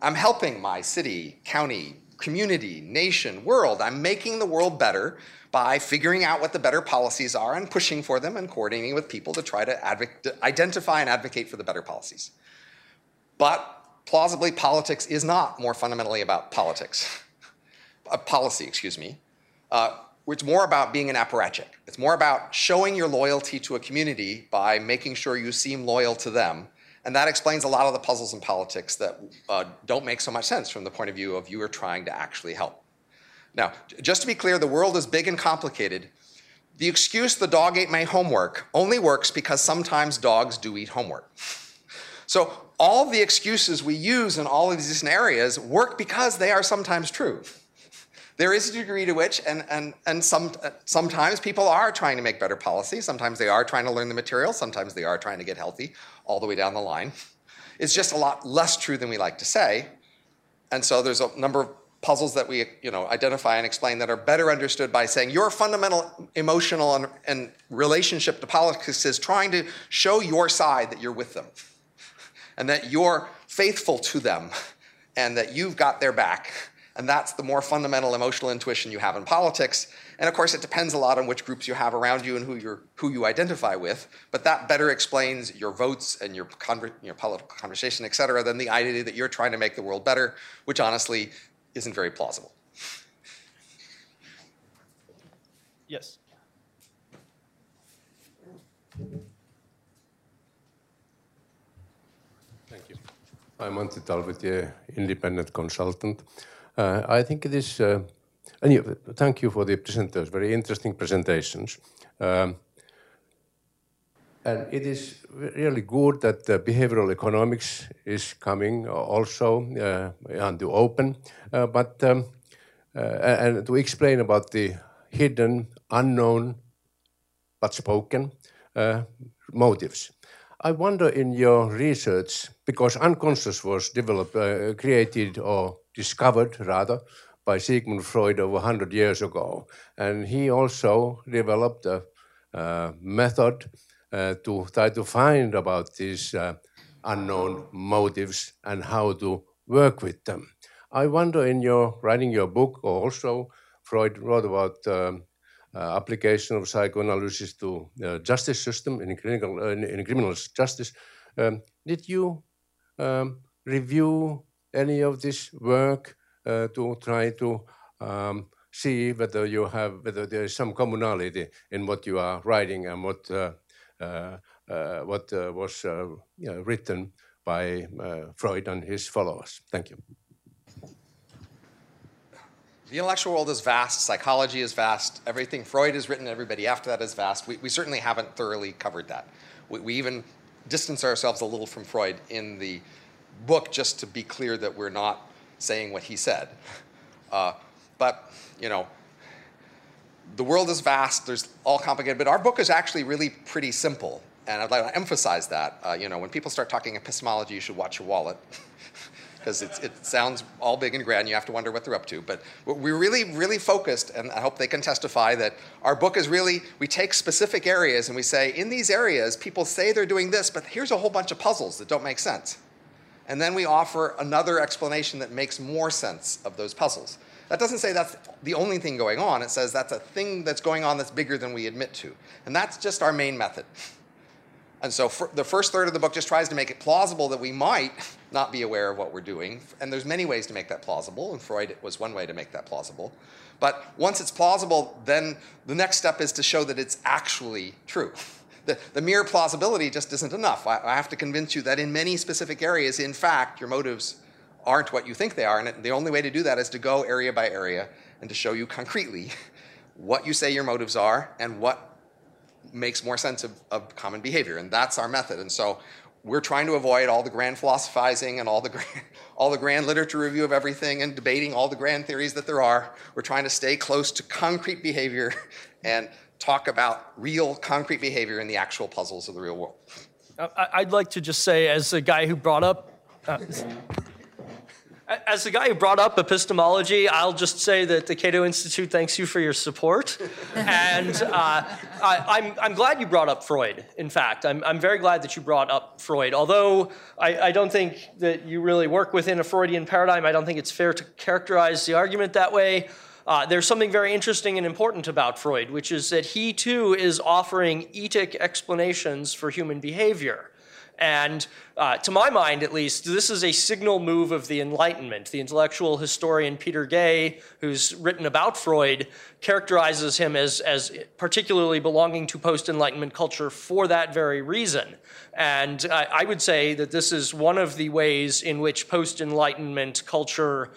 I'm helping my city, county, community, nation, world. I'm making the world better by figuring out what the better policies are and pushing for them and coordinating with people to try to identify and advocate for the better policies. But plausibly, politics is not more fundamentally about politics, uh, policy, excuse me. Uh, it's more about being an apparatchik. It's more about showing your loyalty to a community by making sure you seem loyal to them. And that explains a lot of the puzzles in politics that uh, don't make so much sense from the point of view of you are trying to actually help. Now, just to be clear, the world is big and complicated. The excuse the dog ate my homework only works because sometimes dogs do eat homework. So all the excuses we use in all of these areas work because they are sometimes true. There is a degree to which, and, and, and some, uh, sometimes people are trying to make better policy. Sometimes they are trying to learn the material. Sometimes they are trying to get healthy all the way down the line. It's just a lot less true than we like to say. And so there's a number of puzzles that we you know, identify and explain that are better understood by saying your fundamental emotional and, and relationship to politics is trying to show your side that you're with them and that you're faithful to them and that you've got their back and that's the more fundamental emotional intuition you have in politics. And of course, it depends a lot on which groups you have around you and who, you who you identify with. But that better explains your votes and your, conver- your political conversation, et cetera, than the idea that you're trying to make the world better, which honestly isn't very plausible. Yes. Thank you. I'm Antti Talvitie, independent consultant. Uh, I think it is, uh, and thank you for the presenters, very interesting presentations. Um, and it is really good that uh, behavioral economics is coming also uh, on the open. Uh, but um, and to explain about the hidden, unknown, but spoken uh, motives. I wonder in your research, because unconscious was developed, uh, created or discovered rather by Sigmund Freud over 100 years ago. And he also developed a, a method uh, to try to find about these uh, unknown motives and how to work with them. I wonder in your writing your book also, Freud wrote about um, uh, application of psychoanalysis to uh, justice system in, uh, in, in criminal justice. Um, did you um, review any of this work to try to um, see whether you have whether there is some commonality in what you are writing and what uh, uh, uh, what was you know, written by Freud and his followers. Thank you. The intellectual world is vast, psychology is vast, everything Freud has written, everybody after that is vast. We, we certainly haven't thoroughly covered that. We, we even distance ourselves a little from Freud in the book just to be clear that we're not saying what he said. Uh, but, you know, the world is vast, there's all complicated, but our book is actually really pretty simple. And I'd like to emphasize that. Uh, you know, when people start talking epistemology, you should watch your wallet. because it sounds all big and grand. You have to wonder what they're up to. But we're really, really focused, and I hope they can testify that our book is really, we take specific areas and we say, in these areas, people say they're doing this, but here's a whole bunch of puzzles that don't make sense. And then we offer another explanation that makes more sense of those puzzles. That doesn't say that's the only thing going on. It says that's a thing that's going on that's bigger than we admit to. And that's just our main method. And so the first third of the book just tries to make it plausible that we might not be aware of what we're doing. And there's many ways to make that plausible, and Freud was one way to make that plausible. But once it's plausible, then the next step is to show that it's actually true. The, the mere plausibility just isn't enough. I, I have to convince you that in many specific areas, in fact, your motives aren't what you think they are. And the only way to do that is to go area by area and to show you concretely what you say your motives are and what makes more sense of, of common behavior. And that's our method. And so we're trying to avoid all the grand philosophizing and all the grand, all the grand literature review of everything and debating all the grand theories that there are. We're trying to stay close to concrete behavior and talk about real concrete behavior in the actual puzzles of the real world. I'd like to just say, as a guy who brought up uh, as the guy who brought up epistemology, I'll just say that the Cato Institute thanks you for your support. and uh, I, am I'm, I'm glad you brought up Freud, in fact. I'm, I'm very glad that you brought up Freud. Although I, I don't think that you really work within a Freudian paradigm, I don't think it's fair to characterize the argument that way. Uh, there's something very interesting and important about Freud, which is that he too is offering etic explanations for human behavior. And uh, to my mind, at least, this is a signal move of the Enlightenment. The intellectual historian Peter Gay, who's written about Freud, characterizes him as, as particularly belonging to post Enlightenment culture for that very reason. And I, I would say that this is one of the ways in which post Enlightenment culture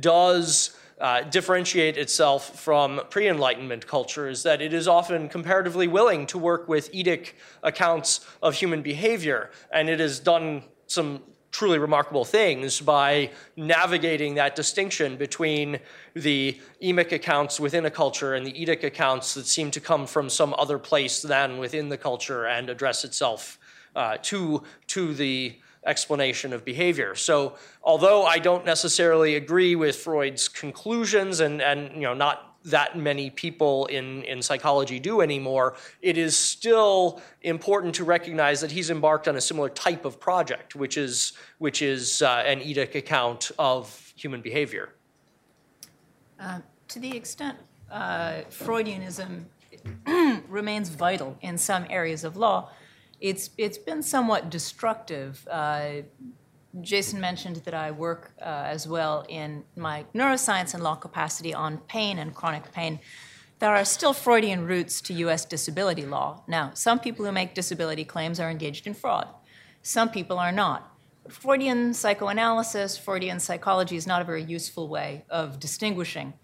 does uh, differentiate itself from pre Enlightenment culture is that it is often comparatively willing to work with etic accounts of human behavior, and it has done some truly remarkable things by navigating that distinction between the emic accounts within a culture and the etic accounts that seem to come from some other place than within the culture and address itself uh, to, to the explanation of behavior. So although I don't necessarily agree with Freud's conclusions and, and you know, not that many people in, in psychology do anymore, it is still important to recognize that he's embarked on a similar type of project, which is, which is uh, an Etic account of human behavior. Uh, to the extent uh, Freudianism remains vital in some areas of law, it's, it's been somewhat destructive. Uh, Jason mentioned that I work uh, as well in my neuroscience and law capacity on pain and chronic pain. There are still Freudian roots to US disability law. Now, some people who make disability claims are engaged in fraud, some people are not. But Freudian psychoanalysis, Freudian psychology is not a very useful way of distinguishing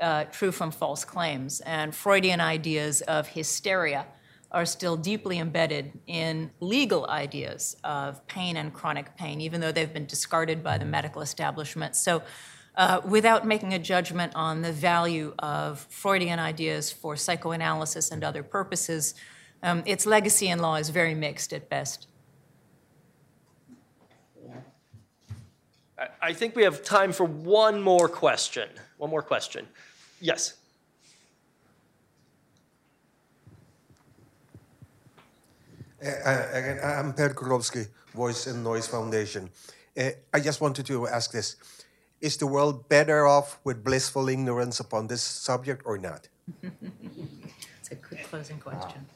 uh, true from false claims. And Freudian ideas of hysteria are still deeply embedded in legal ideas of pain and chronic pain, even though they've been discarded by the medical establishment. So uh, without making a judgment on the value of Freudian ideas for psychoanalysis and other purposes. Um, its legacy in law is very mixed at best. I- I think we have time for one more question. One more question. Yes. Uh, uh, again, I'm Per Kurowski, Voice and Noise Foundation. Uh, I just wanted to ask this. Is the world better off with blissful ignorance upon this subject or not? It's a good closing question.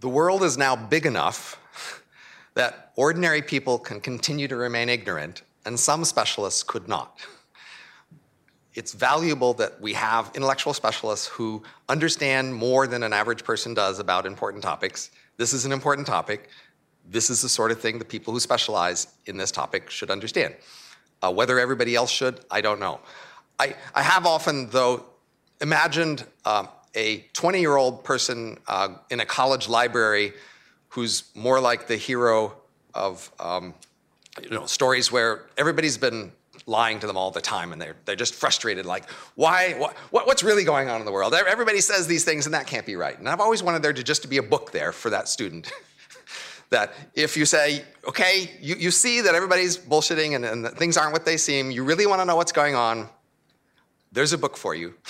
The world is now big enough that ordinary people can continue to remain ignorant, and some specialists could not. It's valuable that we have intellectual specialists who understand more than an average person does about important topics. This is an important topic. This is the sort of thing that people who specialize in this topic should understand. Uh, whether everybody else should, I don't know. I, I have often, though, imagined um, a 20 year old person uh, in a college library who's more like the hero of um, you know, stories where everybody's been lying to them all the time and they're, they're just frustrated like why what, what's really going on in the world? Everybody says these things and that can't be right. And i've always wanted there to just to be a book there for that student. That if you say okay you, you see that everybody's bullshitting and, and things aren't what they seem you really want to know what's going on there's a book for you.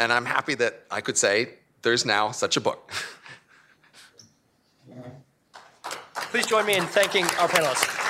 And i'm happy that i could say there's now such a book. Please join me in thanking our panelists.